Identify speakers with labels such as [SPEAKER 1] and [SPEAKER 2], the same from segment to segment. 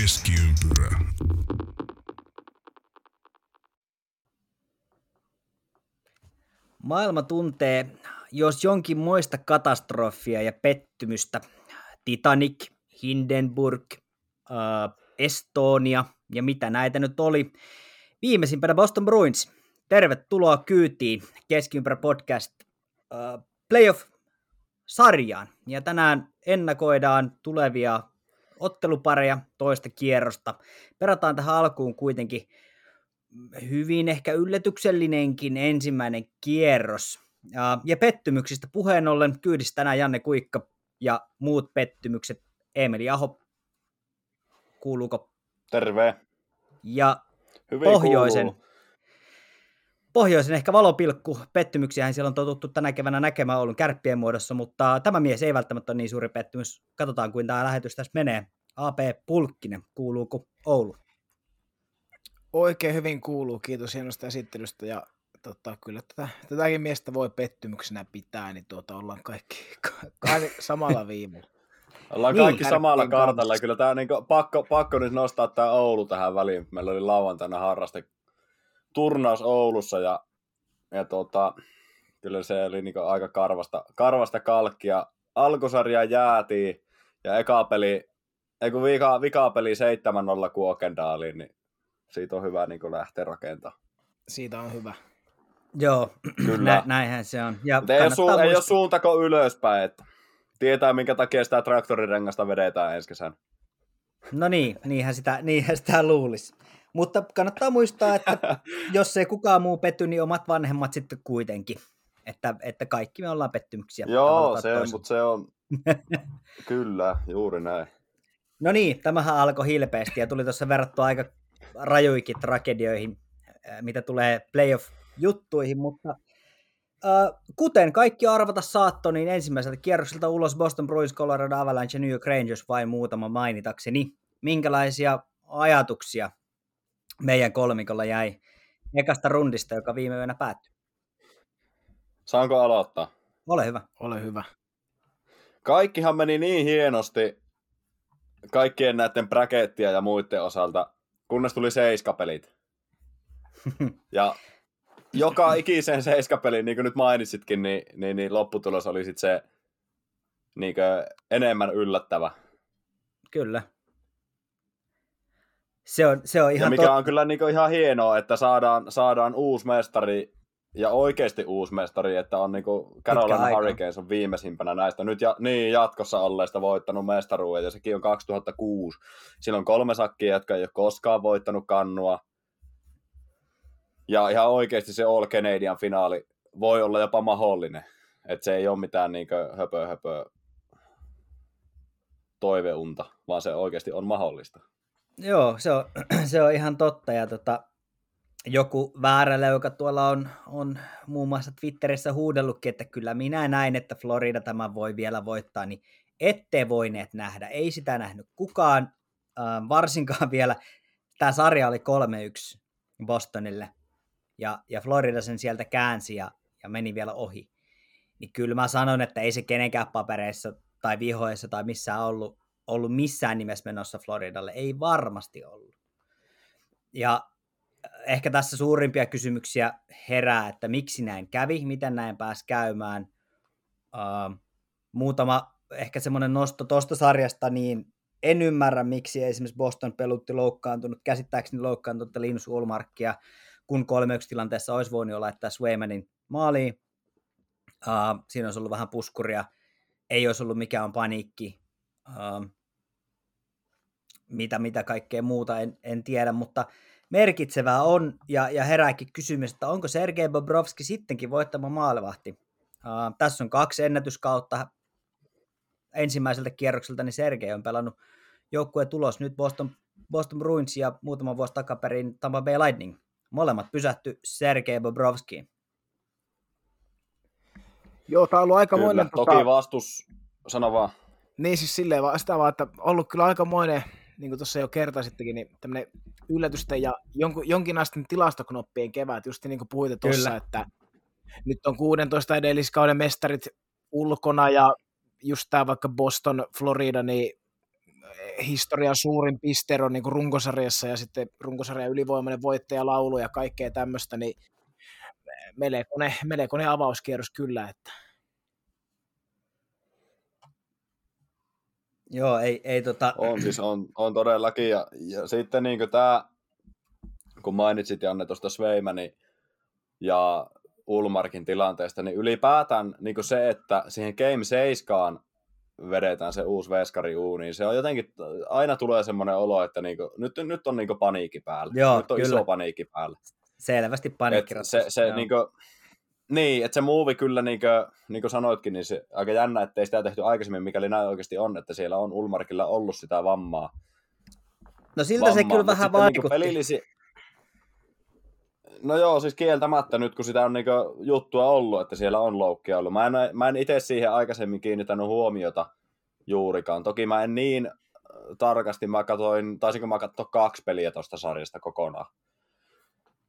[SPEAKER 1] Keskiympyrä.
[SPEAKER 2] Maailma tuntee, jos jonkin muista katastrofia ja pettymystä. Titanic, Hindenburg, äh, Estonia ja mitä näitä nyt oli. Viimeisimpänä Boston Bruins. Tervetuloa kyytiin Keskiympärä podcast äh, playoff-sarjaan. Ja tänään ennakoidaan tulevia ottelupareja toista kierrosta. Perataan tähän alkuun kuitenkin hyvin ehkä yllätyksellinenkin ensimmäinen kierros. Ja, pettymyksistä puheen ollen kyydissä tänään Janne Kuikka ja muut pettymykset. Emeli Aho, kuuluuko?
[SPEAKER 3] Terve.
[SPEAKER 2] Ja
[SPEAKER 3] Hyvin
[SPEAKER 2] pohjoisen,
[SPEAKER 3] kuuluu.
[SPEAKER 2] Pohjoisen ehkä valopilkku. Pettymyksiähän siellä on totuttu tänä keväänä näkemään Oulun kärppien muodossa, mutta tämä mies ei välttämättä ole niin suuri pettymys. Katsotaan, kuin tämä lähetys tässä menee. AP Pulkkinen, kuuluuko Oulu?
[SPEAKER 4] Oikein hyvin kuuluu, kiitos hienosta esittelystä ja tota, kyllä tätä, tätäkin miestä voi pettymyksenä pitää, niin tuota, ollaan kaikki, kaikki samalla viivalla.
[SPEAKER 3] Ollaan
[SPEAKER 2] Niin,
[SPEAKER 3] kaikki samalla kartalla. Kyllä tämä niinku, pakko, pakko nyt nostaa tämä Oulu tähän väliin. Meillä oli lauantaina harraste turnaus Oulussa ja, ja tota, kyllä se oli niinku aika karvasta, karvasta kalkkia. Alkusarja jäätiin ja eka peli, ei kun vika, vika peli 7-0 Kuokendaaliin, niin siitä on hyvä niin lähteä rakentamaan.
[SPEAKER 4] Siitä on hyvä.
[SPEAKER 2] Joo,
[SPEAKER 3] Kyllä.
[SPEAKER 2] nä, näinhän se on. Ja
[SPEAKER 3] ei, ole,
[SPEAKER 2] kannattaa
[SPEAKER 3] su- ei ole suuntako ylöspäin, että tietää minkä takia sitä traktorirengasta vedetään ensi kesänä.
[SPEAKER 2] No niin, niinhän sitä, niinhän sitä luulisi. Mutta kannattaa muistaa, että jos ei kukaan muu petty, niin omat vanhemmat sitten kuitenkin. Että, että kaikki me ollaan pettymyksiä.
[SPEAKER 3] Joo, se, mutta se on, kyllä, juuri näin.
[SPEAKER 2] No niin, tämähän alkoi hilpeästi ja tuli tuossa verrattua aika rajuikin tragedioihin, äh, mitä tulee playoff-juttuihin, mutta äh, kuten kaikki arvata saatto, niin ensimmäiseltä kierrokselta ulos Boston Bruins, Colorado Avalanche ja New York Rangers vain muutama mainitakseni. Minkälaisia ajatuksia meidän kolmikolla jäi ekasta rundista, joka viime yönä päättyi?
[SPEAKER 3] Saanko aloittaa?
[SPEAKER 2] Ole hyvä.
[SPEAKER 4] Ole hyvä.
[SPEAKER 3] Kaikkihan meni niin hienosti kaikkien näiden brakettien ja muiden osalta, kunnes tuli seiskapelit. Ja joka ikiseen seiskapeliin, niin kuin nyt mainitsitkin, niin, niin, niin lopputulos oli sitten se niin enemmän yllättävä.
[SPEAKER 2] Kyllä. Se on, se on
[SPEAKER 3] ja
[SPEAKER 2] ihan
[SPEAKER 3] mikä
[SPEAKER 2] totta.
[SPEAKER 3] on kyllä niin ihan hienoa, että saadaan, saadaan uusi mestari ja oikeasti uusi mestari, että on niin Carolina. Hurricanes on viimeisimpänä näistä nyt ja, niin jatkossa olleista voittanut mestaruuden ja sekin on 2006. Silloin kolme sakkia, jotka ei ole koskaan voittanut kannua. Ja ihan oikeasti se All Canadian finaali voi olla jopa mahdollinen. Että se ei ole mitään niin höpö höpö toiveunta, vaan se oikeasti on mahdollista.
[SPEAKER 2] Joo, se on, se on ihan totta. Ja tota, joku väärällä, joka tuolla on, on muun muassa Twitterissä huudellutkin, että kyllä minä näin, että Florida tämän voi vielä voittaa, niin ette voineet nähdä. Ei sitä nähnyt kukaan, äh, varsinkaan vielä. Tämä sarja oli 3-1 Bostonille, ja, ja Florida sen sieltä käänsi ja, ja meni vielä ohi. Niin kyllä mä sanon, että ei se kenenkään papereissa tai vihoissa tai missään ollut, ollut missään nimessä menossa Floridalle. Ei varmasti ollut. Ja ehkä tässä suurimpia kysymyksiä herää, että miksi näin kävi, miten näin pääsi käymään. Uh, muutama ehkä semmoinen nosto tuosta sarjasta, niin en ymmärrä, miksi esimerkiksi Boston pelutti loukkaantunut, käsittääkseni loukkaantunut Linus Ulmarkia, kun 3 tilanteessa olisi voinut laittaa Swaymanin maaliin. Uh, siinä olisi ollut vähän puskuria, ei olisi ollut mikään paniikki, uh, mitä, mitä kaikkea muuta, en, en tiedä, mutta merkitsevää on, ja, ja herääkin kysymys, että onko Sergei Bobrovski sittenkin voittama maalivahti. Uh, tässä on kaksi ennätyskautta ensimmäiseltä kierrokselta, niin Sergei on pelannut joukkueen tulos nyt Boston, Boston Bruins ja muutama vuosi takaperin Tampa Bay Lightning. Molemmat pysähty Sergei Bobrovskiin.
[SPEAKER 4] Joo, tämä on ollut
[SPEAKER 3] Kyllä,
[SPEAKER 4] aikamoinen...
[SPEAKER 3] toki vastus, sano vaan.
[SPEAKER 4] Niin siis silleen vaan, sitä vaan, että ollut kyllä aikamoinen, niin kuin tuossa jo kertaisittekin, niin tämmöinen yllätysten ja jonkun, jonkinaisten tilastoknoppien kevät, just niin kuin puhuitte tuossa, että nyt on 16 edelliskauden mestarit ulkona ja just tämä vaikka Boston, Florida, niin historian suurin pistero niin kuin runkosarjassa ja sitten runkosarjan ylivoimainen voittajalaulu ja kaikkea tämmöistä, niin melkoinen, melkoinen avauskierros kyllä. Että.
[SPEAKER 2] Joo, ei, ei tota...
[SPEAKER 3] On siis, on, on todellakin. Ja, ja sitten niin tämä, kun mainitsit Janne tuosta Sveimani ja Ulmarkin tilanteesta, niin ylipäätään niin se, että siihen Game 7 vedetään se uusi veskari uuniin, se on jotenkin, aina tulee semmoinen olo, että niinku, nyt, nyt on niinku paniikki päällä.
[SPEAKER 2] Joo,
[SPEAKER 3] nyt on
[SPEAKER 2] kyllä.
[SPEAKER 3] iso paniikki päällä.
[SPEAKER 2] Selvästi paniikki.
[SPEAKER 3] se, se niinku, niin, että se muuvi kyllä, niin kuin, niin kuin sanoitkin, niin se aika jännä, että ei sitä tehty aikaisemmin, mikäli näin oikeasti on, että siellä on Ulmarkilla ollut sitä vammaa.
[SPEAKER 2] No siltä vammaa, se kyllä vähän niinku vaikutti. Niin pelillisi...
[SPEAKER 3] No joo, siis kieltämättä nyt, kun sitä on niin juttua ollut, että siellä on loukkia ollut. Mä en, mä en itse siihen aikaisemmin kiinnittänyt huomiota juurikaan. Toki mä en niin tarkasti, mä katsoin, taisinko mä katsoa kaksi peliä tuosta sarjasta kokonaan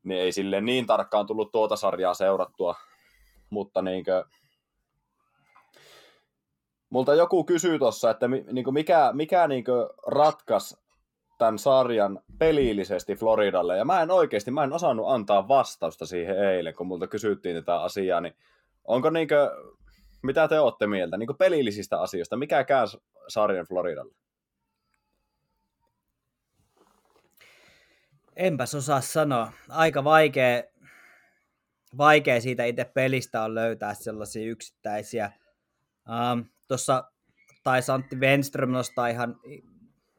[SPEAKER 3] niin ei sille niin tarkkaan tullut tuota sarjaa seurattua, mutta niinkö, multa joku kysyy tuossa, että niinkö mikä, mikä niinkö ratkas tämän sarjan pelillisesti Floridalle, ja mä en oikeasti, mä en osannut antaa vastausta siihen eilen, kun multa kysyttiin tätä asiaa, niin onko niinkö, mitä te olette mieltä, niinkö pelillisistä asioista, mikä käy sarjan Floridalle?
[SPEAKER 2] Enpäs osaa sanoa. Aika vaikea, vaikea siitä itse pelistä on löytää sellaisia yksittäisiä. Um, Tuossa taisi Antti Wenström nostaa ihan,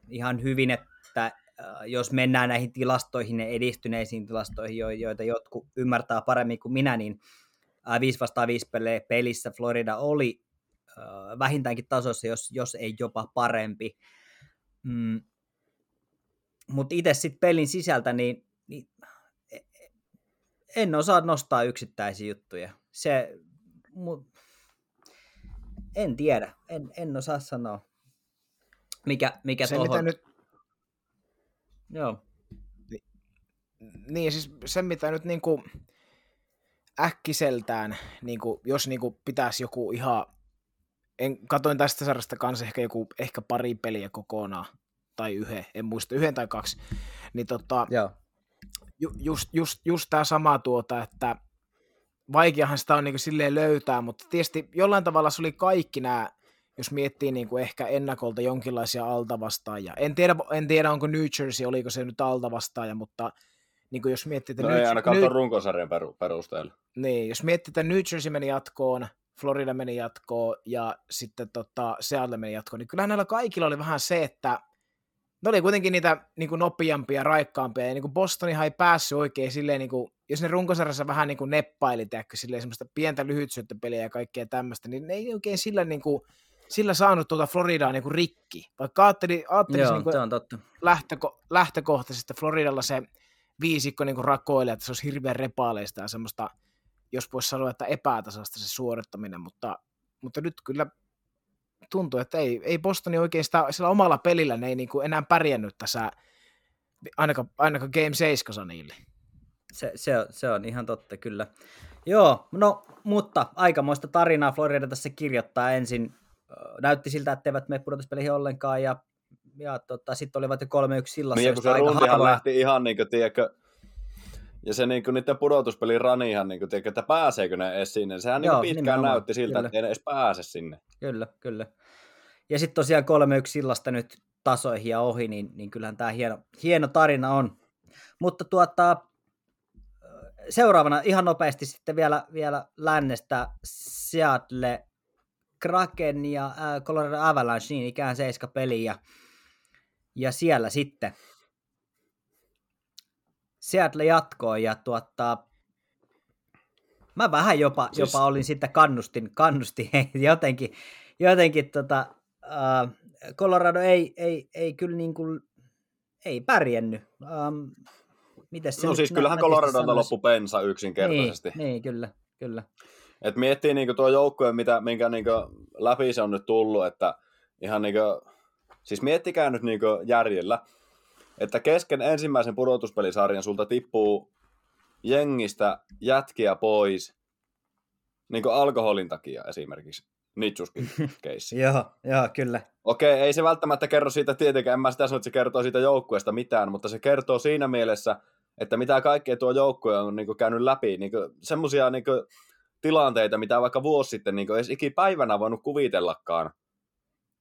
[SPEAKER 2] ihan hyvin, että uh, jos mennään näihin tilastoihin ja edistyneisiin tilastoihin, joita jotkut ymmärtää paremmin kuin minä, niin uh, 5 vastaan 5 pelissä Florida oli uh, vähintäänkin tasossa, jos, jos ei jopa parempi. Mm, mutta itse sitten pelin sisältä, niin, niin e, e, en osaa nostaa yksittäisiä juttuja. Se, mu, en tiedä, en, en osaa sanoa, mikä, mikä
[SPEAKER 4] se,
[SPEAKER 2] tohon...
[SPEAKER 4] mitä nyt...
[SPEAKER 2] Joo.
[SPEAKER 4] Niin, siis se mitä nyt niinku äkkiseltään, niinku, jos niinku pitäisi joku ihan, en, katoin tästä sarjasta kanssa ehkä joku, ehkä pari peliä kokonaan, tai yhden, en muista, yhden tai kaksi, niin tota,
[SPEAKER 2] Joo.
[SPEAKER 4] Ju, just, just, just tämä sama tuota, että vaikeahan sitä on niin kuin silleen löytää, mutta tietysti jollain tavalla se oli kaikki nämä, jos miettii niin kuin ehkä ennakolta jonkinlaisia altavastaajia. En tiedä, en tiedä, onko New Jersey, oliko se nyt altavastaaja, mutta niin kuin jos miettii, että
[SPEAKER 3] no
[SPEAKER 4] New,
[SPEAKER 3] ei ainakaan
[SPEAKER 4] New,
[SPEAKER 3] runkosarjan perusteella.
[SPEAKER 4] Niin, jos miettii, että New Jersey meni jatkoon, Florida meni jatkoon ja sitten tota, Seattle meni jatkoon, niin kyllähän näillä kaikilla oli vähän se, että ne oli kuitenkin niitä niin kuin nopeampia, raikkaampia, ja niin kuin Bostonihan ei päässyt oikein silleen, niin kuin, jos ne runkosarjassa vähän niin kuin neppaili, teekö, silleen semmoista pientä lyhytsyöttöpeliä ja kaikkea tämmöistä, niin ne ei oikein sillä, niin kuin, sillä saanut tuota Floridaa niin kuin rikki. Vaikka ajatteli, ajatteli
[SPEAKER 2] Joo,
[SPEAKER 4] niin kuin
[SPEAKER 2] on totta.
[SPEAKER 4] Lähtöko, lähtökohtaisesti Floridalla se viisikko niin kuin rakoilee, että se olisi hirveän repaaleista ja semmoista, jos voisi sanoa, että epätasasta se suorittaminen, mutta, mutta nyt kyllä tuntuu, että ei, ei Bostoni oikein sitä, sillä omalla pelillä ne ei niin kuin enää pärjännyt tässä, ainakaan, ainakaan Game 7 niille.
[SPEAKER 2] Se, se, on, se on ihan totta, kyllä. Joo, no, mutta aikamoista tarinaa Florida tässä kirjoittaa ensin. Näytti siltä, että eivät mene pudotuspeleihin ollenkaan, ja, ja tota, sitten olivat jo 3-1 sillassa.
[SPEAKER 3] Niin, kun se harvoin... lähti ihan niin kuin, tiedätkö, ja se niin kuin, niiden pudotuspelin ranihan, niin kuin, tiedätkö, että pääseekö ne edes sinne. Sehän Joo, niin pitkään näytti siltä, kyllä. että ei ne edes pääse sinne.
[SPEAKER 2] Kyllä, kyllä. Ja sitten tosiaan 3-1 sillasta nyt tasoihin ja ohi, niin, niin kyllähän tämä hieno, hieno tarina on. Mutta tuota, seuraavana ihan nopeasti sitten vielä, vielä lännestä Seattle Kraken ja äh, Colorado Avalanche, niin ikään seiska peli ja, ja siellä sitten Seattle jatkoo ja tuota, mä vähän jopa, siis... jopa olin sitten kannustin, kannustin jotenkin, jotenkin tota, uh, Colorado ei, ei, ei kyllä niin kuin, ei pärjännyt. Um,
[SPEAKER 3] mites se no siis kyllähän Coloradolta loppu pensa yksinkertaisesti.
[SPEAKER 2] Niin, niin kyllä, kyllä.
[SPEAKER 3] Et miettii niinku tuo joukkue, mitä, minkä niinku läpi se on nyt tullut, että ihan niinku, siis miettikää nyt niinku järjellä, että kesken ensimmäisen pudotuspelisarjan sulta tippuu jengistä jätkiä pois niin alkoholin takia esimerkiksi Nitsuskin keissi.
[SPEAKER 2] joo, joo, kyllä.
[SPEAKER 3] Okei, ei se välttämättä kerro siitä tietenkään, en mä sitä sano, että se kertoo siitä joukkueesta mitään, mutta se kertoo siinä mielessä, että mitä kaikkea tuo joukkue on niin kuin, käynyt läpi, niin semmoisia niin tilanteita, mitä vaikka vuosi sitten niin edes ikipäivänä voinut kuvitellakaan,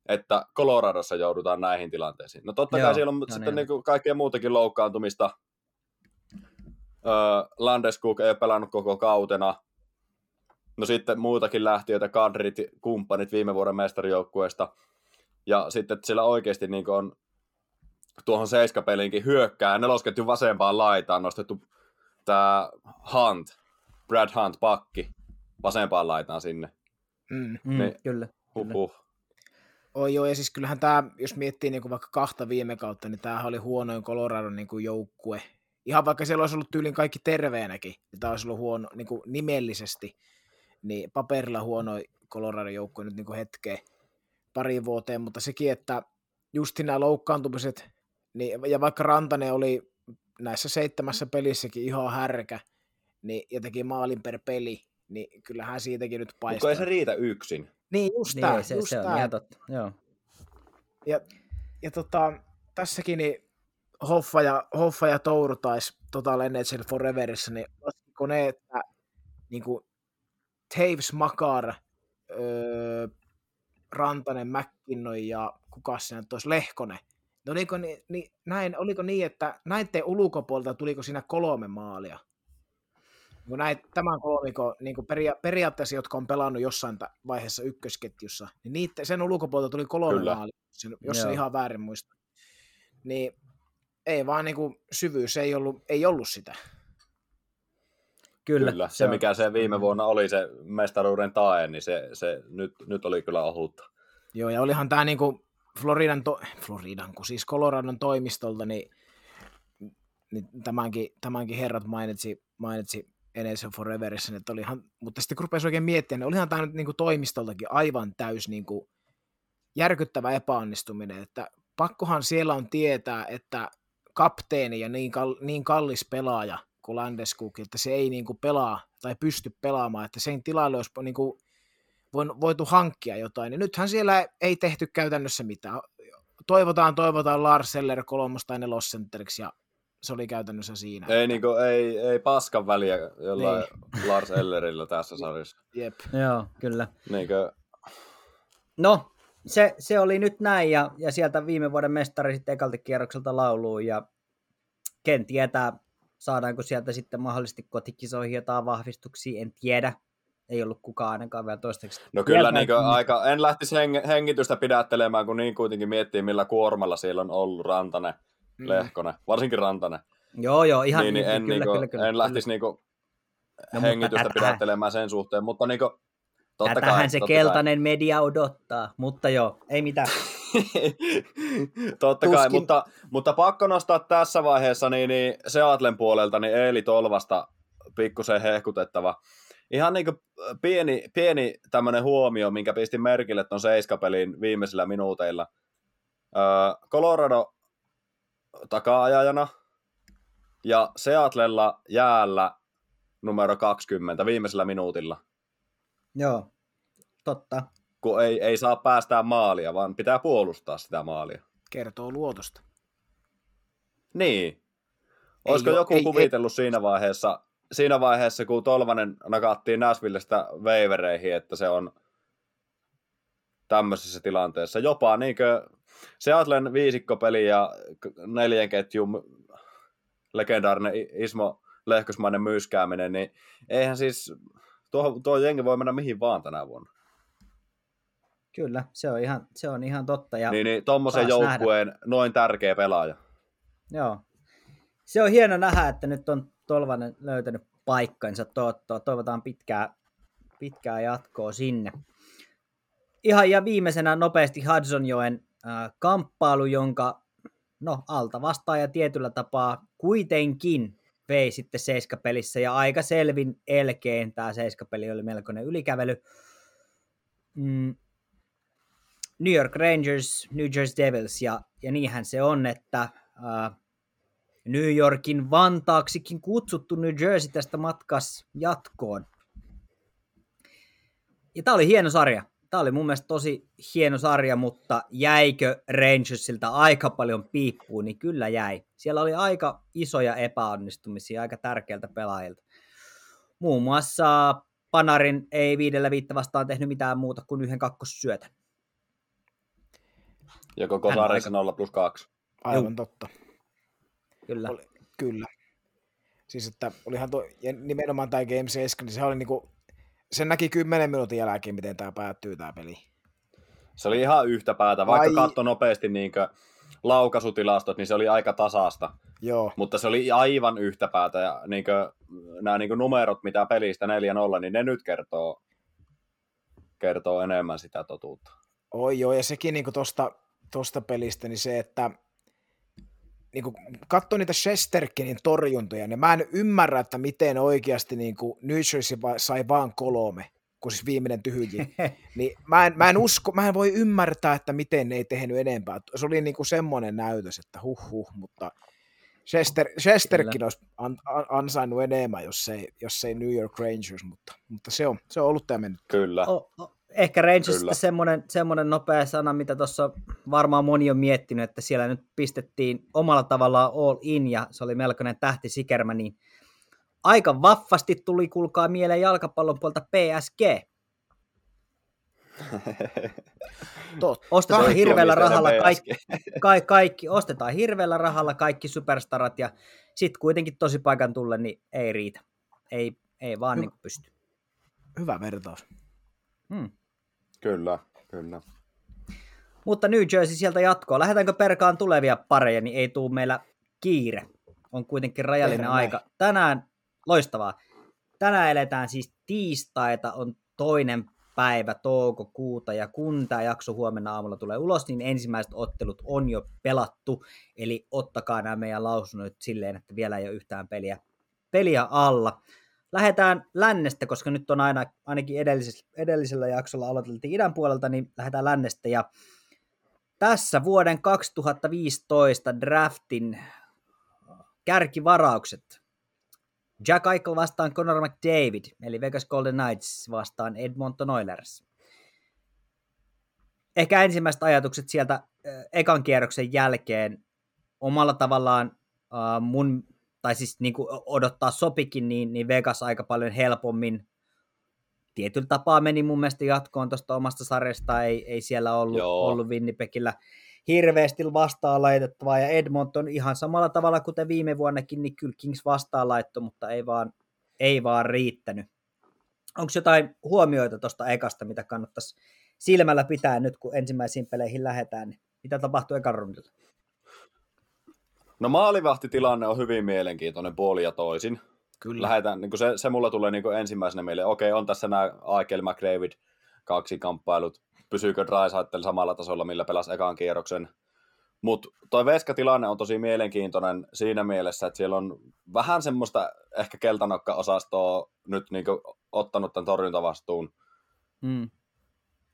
[SPEAKER 3] että Coloradossa joudutaan näihin tilanteisiin. No totta Joo, kai siellä on no sitten niin. Niin kaikkea muutakin loukkaantumista. Öö, Landeskuk ei ole pelannut koko kautena. No sitten muutakin lähtiöitä, kadrit, kumppanit viime vuoden mestarijoukkueesta. Ja sitten että siellä oikeasti niin on tuohon seiskapeliinkin hyökkää nelosketjun vasempaan laitaan nostettu tämä Hunt, Brad Hunt pakki vasempaan laitaan sinne.
[SPEAKER 2] Mm, mm, niin, kyllä.
[SPEAKER 3] Huh,
[SPEAKER 4] Oi joo, ja siis kyllähän tämä, jos miettii niin kuin vaikka kahta viime kautta, niin tämähän oli huonoin Coloradon niin kuin joukkue. Ihan vaikka siellä olisi ollut tyylin kaikki terveenäkin, niin tämä olisi ollut huono niin kuin nimellisesti, niin paperilla huono Coloradon joukkue nyt niin kuin hetkeen pari vuoteen, mutta sekin, että just nämä loukkaantumiset, niin, ja vaikka Rantanen oli näissä seitsemässä pelissäkin ihan härkä, niin, ja teki maalin per peli, niin kyllähän siitäkin nyt paistaa.
[SPEAKER 3] Mutta ei se riitä yksin.
[SPEAKER 4] Niin, just niin, tämä.
[SPEAKER 2] Se,
[SPEAKER 4] just
[SPEAKER 2] se on ihan totta, joo.
[SPEAKER 4] Ja, ja tota, tässäkin niin Hoffa ja, Hoffa ja Touru taisi tota NHL Foreverissa, niin laskiko ne, että niin kuin Taves Makar, öö, Rantanen, McKinnon ja kuka nyt olisi, Lehkonen. No oliko, niin, niin, näin, oliko niin, että näiden ulkopuolelta tuliko siinä kolme maalia? Niin näin, tämän kolmiko niin peria- periaatteessa, jotka on pelannut jossain vaiheessa ykkösketjussa, niin niitä, sen ulkopuolelta tuli kolme Kyllä. maalia, jos se ihan väärin muista. Niin ei vaan niin kuin, syvyys ei ollut, ei ollut sitä.
[SPEAKER 3] Kyllä. kyllä. Se, se mikä se viime mm. vuonna oli se mestaruuden tae, niin se, se nyt, nyt oli kyllä ohutta.
[SPEAKER 4] Joo, ja olihan tämä niinku Floridan, to- Floridan, kun siis Coloradon toimistolta, niin, niin tämänkin, tämänkin herrat mainitsi, mainitsi Enes Foreverissa, että olihan, mutta sitten kun rupesi oikein miettimään, niin olihan tämä nyt niinku toimistoltakin aivan täys niinku järkyttävä epäonnistuminen, että pakkohan siellä on tietää, että kapteeni ja niin, kal- niin kallis pelaaja – kuin Landeskuk, että se ei niin kuin pelaa tai pysty pelaamaan, että sen tilalle olisi niin kuin voitu hankkia jotain, niin nythän siellä ei tehty käytännössä mitään. Toivotaan, toivotaan Lars Seller kolmos- tai nelosentteriksi, ja se oli käytännössä siinä.
[SPEAKER 3] Ei, niin kuin, ei, ei paskan väliä jollain niin. Lars Ellerillä tässä sarjassa.
[SPEAKER 4] Jep.
[SPEAKER 2] Joo, kyllä.
[SPEAKER 3] Niin kuin...
[SPEAKER 2] No, se, se oli nyt näin, ja, ja sieltä viime vuoden mestari sitten ekalta kierrokselta lauluun, ja ken tietää, saadaanko sieltä sitten mahdollisesti kotikisoihin jotain vahvistuksia, en tiedä. Ei ollut kukaan ainakaan vielä toistaiseksi.
[SPEAKER 3] No kyllä niin aika, en lähtisi heng, hengitystä pidättelemään, kun niin kuitenkin miettii, millä kuormalla siellä on ollut Rantanen, mm. Lehkonen, varsinkin Rantanen.
[SPEAKER 2] Joo, joo, ihan
[SPEAKER 3] niin, niin en, kyllä, niin kuin, kyllä, kyllä, en lähtisi. Niin kuin no, hengitystä pidättelemään sen suhteen, mutta niin kuin,
[SPEAKER 2] Totta Tätähän kai, se totta keltainen kai. media odottaa, mutta joo, ei mitään.
[SPEAKER 3] totta Tuskin. kai, mutta, mutta pakko nostaa tässä vaiheessa niin, niin Seatlen puolelta niin Eeli Tolvasta pikkusen hehkutettava. Ihan niin pieni, pieni tämmöinen huomio, minkä pistin merkille tuon seiskapelin viimeisillä minuuteilla. Öö, Colorado taka-ajajana ja Seatlella jäällä numero 20 viimeisellä minuutilla –
[SPEAKER 2] Joo, totta.
[SPEAKER 3] Kun ei, ei saa päästää maalia, vaan pitää puolustaa sitä maalia.
[SPEAKER 4] Kertoo luotosta.
[SPEAKER 3] Niin. Olisiko ei joku ei, kuvitellut ei, siinä vaiheessa, siinä vaiheessa, kun Tolvanen nakattiin Näsvillestä veivereihin, että se on tämmöisessä tilanteessa. Jopa niinkö Seatlen viisikkopeli ja neljän ketjun legendaarinen Ismo Lehkosmainen myyskääminen, niin eihän siis tuo, tuo jengi voi mennä mihin vaan tänä vuonna.
[SPEAKER 2] Kyllä, se on ihan, se on ihan totta. Ja
[SPEAKER 3] niin, niin tuommoisen joukkueen nähdä. noin tärkeä pelaaja.
[SPEAKER 2] Joo. Se on hieno nähdä, että nyt on Tolvanen löytänyt paikkansa. To- toivotaan pitkää, pitkää jatkoa sinne. Ihan ja viimeisenä nopeasti Hudsonjoen äh, kamppailu, jonka no, alta vastaaja tietyllä tapaa kuitenkin vei sitten seiskapelissä ja aika selvin elkeen tämä seiskapeli oli melkoinen ylikävely. Mm. New York Rangers, New Jersey Devils ja, ja niinhän se on, että uh, New Yorkin Vantaaksikin kutsuttu New Jersey tästä matkas jatkoon. Ja tämä oli hieno sarja. Tämä oli mun mielestä tosi hieno sarja, mutta jäikö Rangersilta aika paljon piippuun, niin kyllä jäi. Siellä oli aika isoja epäonnistumisia aika tärkeiltä pelaajilta. Muun muassa Panarin ei viidellä viittä vastaan tehnyt mitään muuta kuin yhden kakkossyötän.
[SPEAKER 3] Ja koko sarjassa 0 plus 2.
[SPEAKER 4] Aivan Juh. totta.
[SPEAKER 2] Kyllä.
[SPEAKER 4] Oli, kyllä. Siis että olihan tuo, ja nimenomaan tämä Game 7, niin se oli niinku, sen näki 10 minuutin jälkeen, miten tämä päättyy tämä peli.
[SPEAKER 3] Se oli ihan yhtä päätä, vaikka Ai... katso nopeasti niin laukaisutilastot, niin se oli aika tasasta.
[SPEAKER 4] Joo.
[SPEAKER 3] Mutta se oli aivan yhtä päätä, ja niin kuin, nämä niin kuin numerot, mitä pelistä 4-0, niin ne nyt kertoo, kertoo enemmän sitä totuutta.
[SPEAKER 4] Oi joo, ja sekin niin tuosta tosta pelistä, niin se, että niin kuin katso niitä Shesterkinin torjuntoja, niin mä en ymmärrä, että miten oikeasti niin kuin New Jersey sai vaan kolme, kun siis viimeinen tyhji. niin mä en, mä en usko, mä en voi ymmärtää, että miten ne ei tehnyt enempää. Se oli niin kuin semmoinen näytös, että huh huh, mutta Chester, Chesterkin olisi an, an, ansainnut enemmän, jos ei, jos ei New York Rangers, mutta, mutta se, on, se on ollut tämä mennyt.
[SPEAKER 3] Kyllä. O,
[SPEAKER 2] o, ehkä Rangersista semmoinen, semmoinen nopea sana, mitä tuossa varmaan moni on miettinyt, että siellä nyt pistettiin omalla tavallaan all in ja se oli melkoinen tähti sikermä, niin aika vaffasti tuli kulkaa mieleen jalkapallon puolta PSG. Totta. Ostetaan hirveällä rahalla kaikki, kaikki, kaikki, ostetaan hirveällä rahalla kaikki superstarat ja sitten kuitenkin tosi paikan tulle, niin ei riitä. Ei, ei vaan Hy- niin pysty.
[SPEAKER 4] Hyvä vertaus.
[SPEAKER 2] Hmm.
[SPEAKER 3] Kyllä, kyllä.
[SPEAKER 2] Mutta New Jersey sieltä jatkoa. Lähdetäänkö perkaan tulevia pareja, niin ei tule meillä kiire. On kuitenkin rajallinen Tehdään aika. Näin. Tänään, loistavaa. Tänään eletään siis tiistaita, on toinen päivä toukokuuta, ja kun tämä jakso huomenna aamulla tulee ulos, niin ensimmäiset ottelut on jo pelattu, eli ottakaa nämä meidän lausunnot silleen, että vielä ei ole yhtään peliä, peliä alla. Lähdetään lännestä, koska nyt on aina, ainakin edellisellä, edellisellä jaksolla aloiteltiin idän puolelta, niin lähdetään lännestä, ja tässä vuoden 2015 draftin kärkivaraukset Jack Eichel vastaan Conor McDavid, eli Vegas Golden Knights vastaan Edmonton Oilers. Ehkä ensimmäiset ajatukset sieltä ekan kierroksen jälkeen omalla tavallaan mun, tai siis niin kuin odottaa sopikin, niin, niin Vegas aika paljon helpommin. Tietyllä tapaa meni mun mielestä jatkoon tuosta omasta sarjasta, ei, ei siellä ollut, ollut Winnipegillä hirveästi vastaan laitettavaa, ja Edmonton ihan samalla tavalla kuten viime vuonnakin, niin kyllä Kings vastaan laitto, mutta ei vaan, ei vaan riittänyt. Onko jotain huomioita tuosta ekasta, mitä kannattaisi silmällä pitää nyt, kun ensimmäisiin peleihin lähdetään, niin mitä tapahtuu ekan rundilla?
[SPEAKER 3] No maalivahtitilanne on hyvin mielenkiintoinen puoli ja toisin. Kyllä. Lähetään, niin se, se mulla tulee niin ensimmäisenä meille. Okei, on tässä nämä Aikel McDavid kaksi kamppailut pysyykö Drysaitel samalla tasolla, millä pelasi ekan kierroksen. Mutta toi Veska-tilanne on tosi mielenkiintoinen siinä mielessä, että siellä on vähän semmoista ehkä keltanokka-osastoa nyt niinku ottanut tämän torjuntavastuun.
[SPEAKER 2] Mm.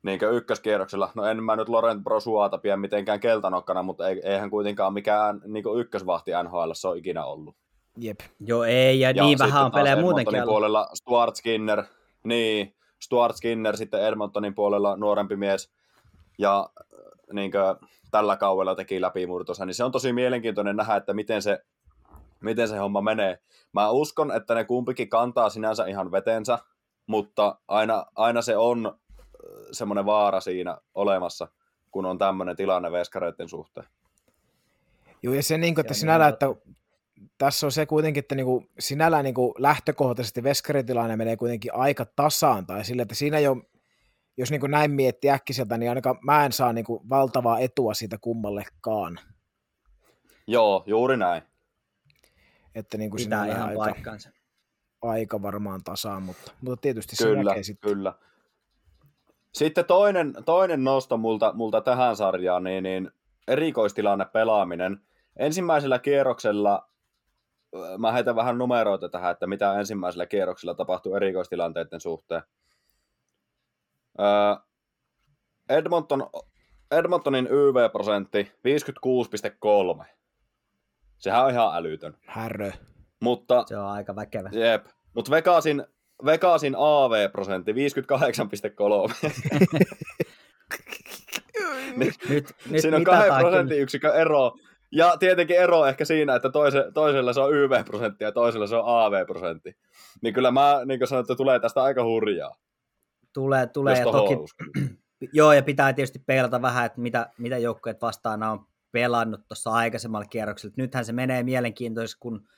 [SPEAKER 3] Niin ykköskierroksella. No en mä nyt Laurent Brosuata pidä mitenkään keltanokkana, mutta eihän kuitenkaan mikään niin ykkösvahti NHL se on ikinä ollut.
[SPEAKER 4] Jep.
[SPEAKER 2] Joo, ei, ja, ja niin vähän on pelejä muutenkin.
[SPEAKER 3] puolella Stuart Skinner, niin, Stuart Skinner sitten Edmontonin puolella nuorempi mies ja äh, niin kuin, tällä kaudella teki läpimurtonsa, niin se on tosi mielenkiintoinen nähdä, että miten se, miten se homma menee. Mä uskon, että ne kumpikin kantaa sinänsä ihan vetensä, mutta aina, aina se on semmoinen vaara siinä olemassa, kun on tämmöinen tilanne veskareiden suhteen.
[SPEAKER 4] Joo, ja se, niin kuin, että sinällä, että tässä on se kuitenkin, että niinku, sinällään niinku lähtökohtaisesti veskaritilanne menee kuitenkin aika tasaan, tai sille, että siinä jo, jos niinku näin miettii äkkiseltä, niin ainakaan mä en saa niinku valtavaa etua siitä kummallekaan.
[SPEAKER 3] Joo, juuri näin.
[SPEAKER 4] Että niinku Pitää ihan aika, paikkaansa. aika varmaan tasaan, mutta, mutta tietysti
[SPEAKER 3] kyllä,
[SPEAKER 4] se näkee sitten.
[SPEAKER 3] Kyllä, Sitten toinen, toinen nosto multa, multa tähän sarjaan, niin, niin erikoistilanne pelaaminen. Ensimmäisellä kierroksella mä heitän vähän numeroita tähän, että mitä ensimmäisellä kierroksella tapahtuu erikoistilanteiden suhteen. Edmonton, Edmontonin YV-prosentti 56,3. Sehän on ihan älytön.
[SPEAKER 4] Härrö.
[SPEAKER 3] Mutta,
[SPEAKER 2] se on aika väkevä.
[SPEAKER 3] Jep. Mutta Vegasin, Vegasin AV-prosentti 58,3.
[SPEAKER 2] Nyt, nyt, nyt
[SPEAKER 3] Siinä on kahden
[SPEAKER 2] kyllä.
[SPEAKER 3] prosentin yksikön ero. Ja tietenkin ero ehkä siinä, että toise, toisella se on YV-prosentti ja toisella se on AV-prosentti. Niin kyllä mä niin kuin sanoin, että tulee tästä aika hurjaa.
[SPEAKER 2] Tulee, tulee ja toki, joo, ja pitää tietysti peilata vähän, että mitä, mitä joukkueet vastaan on pelannut tuossa aikaisemmalla kierroksella. Nythän se menee mielenkiintoisesti, kun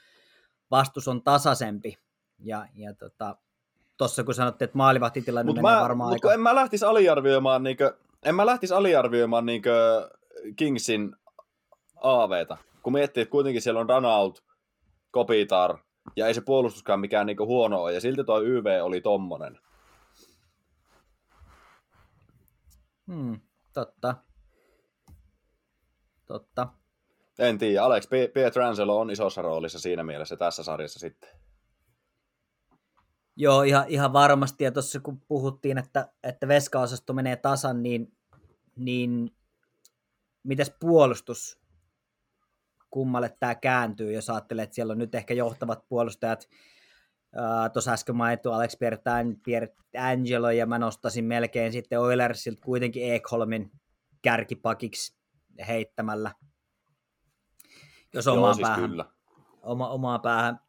[SPEAKER 2] vastus on tasaisempi. Ja, ja tota, tuossa kun sanottiin, että maalivahtitilanne
[SPEAKER 3] Mutta
[SPEAKER 2] menee
[SPEAKER 3] mä,
[SPEAKER 2] varmaan
[SPEAKER 3] mut
[SPEAKER 2] aika...
[SPEAKER 3] en mä lähtisi aliarvioimaan, niinkö, en mä lähtisi aliarvioimaan niinkö Kingsin AVtä. Kun miettii, että kuitenkin siellä on Ranaut, Kopitar, ja ei se puolustuskaan mikään niinku huono ole, ja silti toi YV oli tommonen.
[SPEAKER 2] Hmm, totta. Totta.
[SPEAKER 3] En tiedä, Alex Pietrangelo on isossa roolissa siinä mielessä tässä sarjassa sitten.
[SPEAKER 2] Joo, ihan, ihan varmasti. Ja tuossa kun puhuttiin, että, että veskaosasto menee tasan, niin, niin mitäs puolustus, kummalle tämä kääntyy, jos ajattelee, että siellä on nyt ehkä johtavat puolustajat, tuossa äsken mainittu Alex Pierangelo, ja mä nostasin melkein sitten Oilersilta kuitenkin Ekholmin kärkipakiksi heittämällä, jos
[SPEAKER 3] Joo,
[SPEAKER 2] omaan
[SPEAKER 3] siis
[SPEAKER 2] päähän,
[SPEAKER 3] kyllä.
[SPEAKER 2] oma, omaa päähän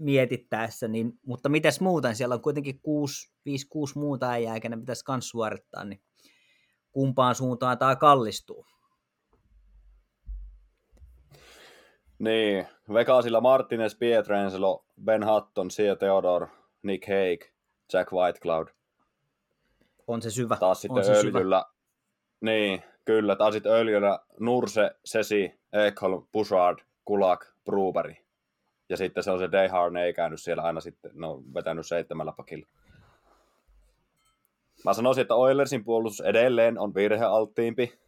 [SPEAKER 2] mietittäessä, niin, mutta mites muuten, siellä on kuitenkin 5-6 muuta äijää, eikä ne pitäisi myös suorittaa, niin kumpaan suuntaan tämä kallistuu.
[SPEAKER 3] Niin, Vegasilla Martinez, Pietrangelo, Ben Hutton, Sia Theodore, Nick Hague, Jack Whitecloud.
[SPEAKER 2] On se syvä.
[SPEAKER 3] Taas
[SPEAKER 2] on
[SPEAKER 3] sitten
[SPEAKER 2] se syvä.
[SPEAKER 3] öljyllä, niin, kyllä, taas sitten öljyllä Nurse, Sesi, Ekholm, Bouchard, Kulak, Bruberi. Ja sitten se on se Dayharn, ei käynyt siellä aina sitten, ne on vetänyt seitsemällä pakilla. Mä sanoisin, että Oilersin puolustus edelleen on virhealttiimpi,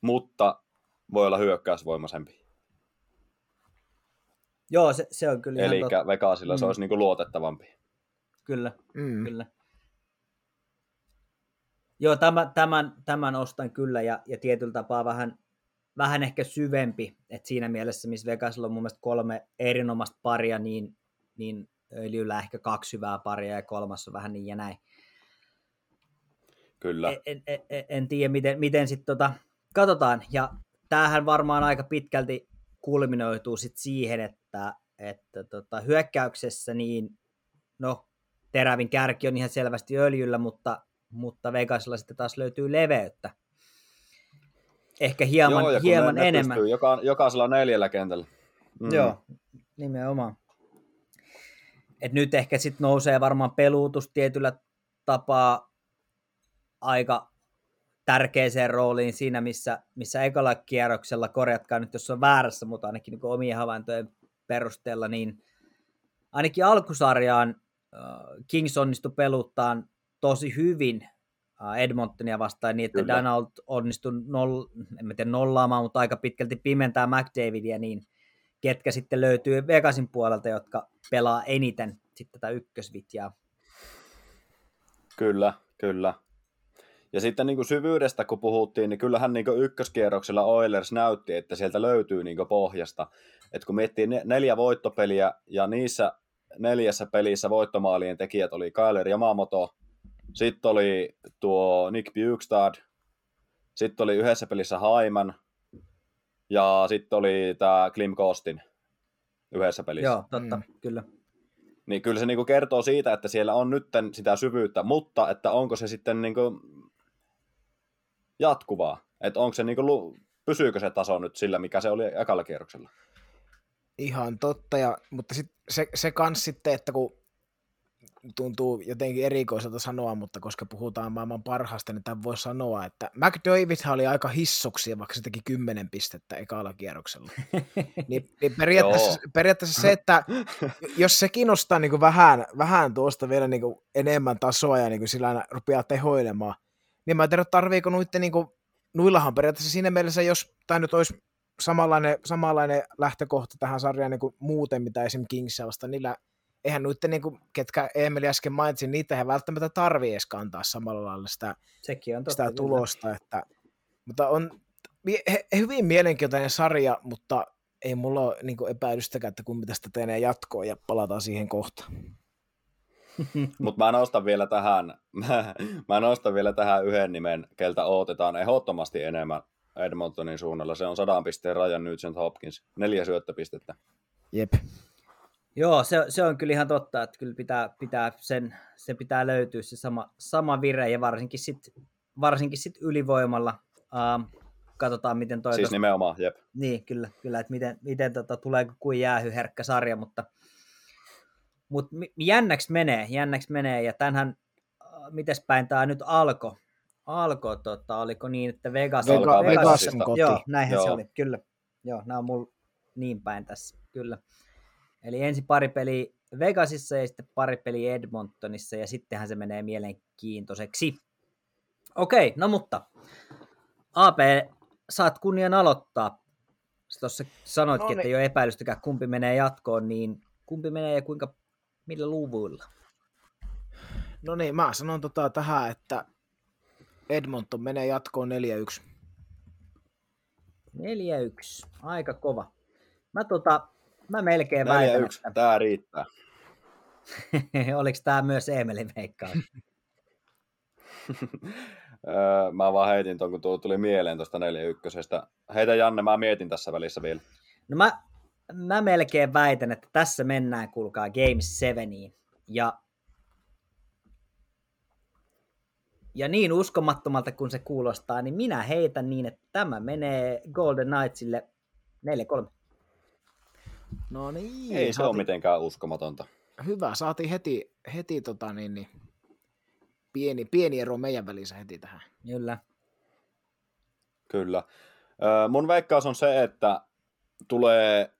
[SPEAKER 3] mutta voi olla hyökkäysvoimaisempi.
[SPEAKER 2] Joo, se, se on kyllä
[SPEAKER 3] Eli
[SPEAKER 2] ihan totta.
[SPEAKER 3] Vegasilla mm. se olisi niinku luotettavampi.
[SPEAKER 2] Kyllä,
[SPEAKER 4] Mm.
[SPEAKER 2] kyllä. Joo, tämän, tämän, tämän ostan kyllä ja, ja tietyllä tapaa vähän, vähän ehkä syvempi. Et siinä mielessä, missä Vegasilla on mun mielestä kolme erinomaista paria, niin, niin öljyllä ehkä kaksi hyvää paria ja kolmas on vähän niin ja näin.
[SPEAKER 3] Kyllä.
[SPEAKER 2] En, en, en, en tiedä, miten, miten sitten tota, katsotaan. Ja tämähän varmaan aika pitkälti kulminoituu sit siihen, että, että tota, hyökkäyksessä niin, no, terävin kärki on ihan selvästi öljyllä, mutta, mutta Vegasilla sitten taas löytyy leveyttä. Ehkä hieman,
[SPEAKER 3] Joo, ja
[SPEAKER 2] hieman
[SPEAKER 3] ne, ne
[SPEAKER 2] enemmän.
[SPEAKER 3] pystyy joka, jokaisella neljällä kentällä.
[SPEAKER 2] Mm. Joo, nimenomaan. Et nyt ehkä sitten nousee varmaan peluutus tietyllä tapaa aika tärkeäseen rooliin siinä, missä, missä ekalla kierroksella, korjatkaa nyt jos on väärässä, mutta ainakin niin omien havaintojen perusteella, niin ainakin alkusarjaan Kings onnistui peluttaan tosi hyvin Edmontonia vastaan niin, että
[SPEAKER 3] Kyllä.
[SPEAKER 2] Donald onnistui noll, en tiedä nollaamaan, mutta aika pitkälti pimentää McDavidia, niin ketkä sitten löytyy Vegasin puolelta, jotka pelaa eniten sitten tätä ykkösvitjaa.
[SPEAKER 3] Kyllä, kyllä. Ja sitten niin kuin syvyydestä kun puhuttiin, niin kyllähän niin kuin ykköskierroksella Oilers näytti, että sieltä löytyy niin kuin pohjasta. Et kun miettii ne- neljä voittopeliä ja niissä neljässä pelissä voittomaalien tekijät oli Kyler Yamamoto, sitten oli tuo Nick Bjugstad, sitten oli yhdessä pelissä Haiman ja sitten oli tämä Klim Kostin yhdessä pelissä.
[SPEAKER 2] Joo, totta, mm. kyllä.
[SPEAKER 3] Niin kyllä se niinku kertoo siitä, että siellä on nyt sitä syvyyttä, mutta että onko se sitten niinku jatkuvaa? Että onko se niinku, lu- pysyykö se taso nyt sillä, mikä se oli ekalla kierroksella?
[SPEAKER 4] Ihan totta, ja, mutta sit se, se kans sitten, että kun tuntuu jotenkin erikoiselta sanoa, mutta koska puhutaan maailman parhaasta, niin tämän voi sanoa, että McDavid oli aika hissoksia, vaikka se teki 10 pistettä ekalla kierroksella. niin, niin periaatteessa, periaatteessa se, että jos se kiinnostaa niin vähän, vähän tuosta vielä niin enemmän tasoa ja niin sillä rupeaa tehoilemaan, niin mä en tiedä, tarviiko nuitten, niin kuin, nuillahan periaatteessa siinä mielessä, jos tämä nyt olisi samanlainen, samanlainen lähtökohta tähän sarjaan niin kuin muuten, mitä esim. Kingsia vasta, niillä eihän nuitten, niin kuin, ketkä Emeli äsken mainitsi, niitä ei välttämättä tarvii edes kantaa samalla lailla sitä,
[SPEAKER 2] Sekin on totta.
[SPEAKER 4] sitä
[SPEAKER 2] kyllä.
[SPEAKER 4] tulosta, että, mutta on hyvin mielenkiintoinen sarja, mutta ei mulla ole niin kuin epäilystäkään, että kummin tästä tenee jatkoa ja palataan siihen kohtaan.
[SPEAKER 3] Mutta mä nostan vielä tähän, mä, mä nostan vielä tähän yhden nimen, keltä odotetaan ehdottomasti enemmän Edmontonin suunnalla. Se on sadan pisteen rajan Nugent Hopkins. Neljä syöttöpistettä.
[SPEAKER 4] Jep.
[SPEAKER 2] Joo, se, se, on kyllä ihan totta, että kyllä pitää, pitää sen, se pitää löytyä se sama, sama vire ja varsinkin sitten varsinkin sit ylivoimalla. Uh, katsotaan, miten toi...
[SPEAKER 3] Siis
[SPEAKER 2] tosta...
[SPEAKER 3] nimenomaan, jep.
[SPEAKER 2] Niin, kyllä, kyllä että miten, miten tota, tulee kuin jäähyherkkä sarja, mutta, mutta jännäksi menee, jännäksi menee, ja tänhän, äh, mites päin tämä nyt alkoi, alko, tota, oliko niin, että Vegas...
[SPEAKER 3] Vega,
[SPEAKER 2] Vegas,
[SPEAKER 3] Vegas.
[SPEAKER 2] Joo, näinhän joo. se oli, kyllä. Joo, nämä on mulla niin päin tässä, kyllä. Eli ensi pari peli Vegasissa ja sitten pari peli Edmontonissa, ja sittenhän se menee mielenkiintoiseksi. Okei, no mutta AP, saat kunnian aloittaa. Tuossa sanoitkin, no niin. että ei ole epäilystäkään, kumpi menee jatkoon, niin kumpi menee ja kuinka, millä luvuilla?
[SPEAKER 4] No niin, mä sanon tota tähän, että Edmonton menee jatkoon 4-1.
[SPEAKER 2] 4-1, aika kova. Mä, tota, mä melkein 4-1, väitän,
[SPEAKER 3] että... tää riittää.
[SPEAKER 2] Oliko tämä myös Eemelin veikkaus?
[SPEAKER 3] mä vaan heitin tuon, kun tuli mieleen tuosta 41. Heitä Janne, mä mietin tässä välissä vielä.
[SPEAKER 2] No mä, mä melkein väitän, että tässä mennään, kuulkaa, Game 7. Ja, ja niin uskomattomalta kuin se kuulostaa, niin minä heitän niin, että tämä menee Golden Knightsille 4-3.
[SPEAKER 4] No niin.
[SPEAKER 3] Ei se ole mitenkään uskomatonta.
[SPEAKER 4] Hyvä, saatiin heti, heti tota niin, niin pieni, pieni ero meidän välissä heti tähän.
[SPEAKER 2] Kyllä.
[SPEAKER 3] Kyllä. mun veikkaus on se, että tulee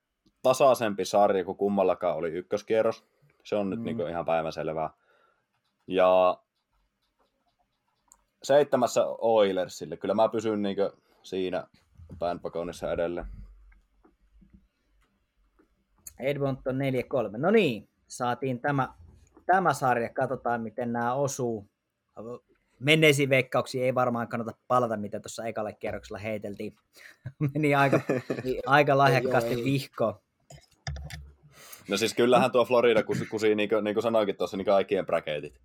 [SPEAKER 3] tasaisempi sarja kuin kummallakaan oli ykköskierros. Se on nyt mm. niin ihan päivänselvää. Ja seitsemässä Oilersille. Kyllä mä pysyn niin siinä bandwagonissa edelleen.
[SPEAKER 2] Edmonton 4-3. No niin, saatiin tämä, tämä sarja. Katsotaan, miten nämä osuu menneisiin veikkauksiin ei varmaan kannata palata, mitä tuossa ekalla kierroksella heiteltiin. Meni aika, aika lahjakkaasti vihkoon.
[SPEAKER 3] No siis kyllähän tuo Florida kusi, niin kuin, niin kuin sanoikin tuossa, niin kaikkien braketit.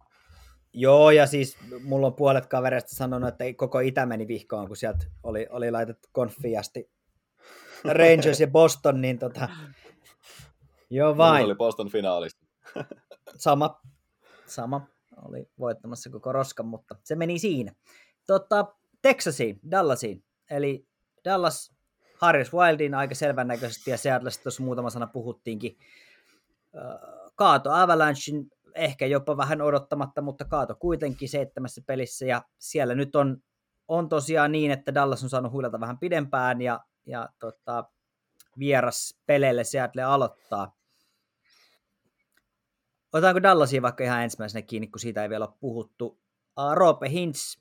[SPEAKER 2] Joo, ja siis mulla on puolet kavereista sanonut, että koko itä meni vihkoon, kun sieltä oli, oli laitettu konfiasti Rangers ja Boston, niin tota, joo vain. Mulla
[SPEAKER 3] oli Boston finaalista.
[SPEAKER 2] sama, sama oli voittamassa koko roskan, mutta se meni siinä. Tota, Texasiin, Dallasiin, eli Dallas Harris Wildin aika selvän näköisesti ja Seattleista tuossa muutama sana puhuttiinkin. Kaato Avalanchein ehkä jopa vähän odottamatta, mutta kaato kuitenkin seitsemässä pelissä ja siellä nyt on, on tosiaan niin, että Dallas on saanut huilata vähän pidempään ja, ja tota, vieras peleille Seattle aloittaa. Otetaanko Dallasia vaikka ihan ensimmäisenä kiinni, kun siitä ei vielä ole puhuttu. Uh, Roope Hintz,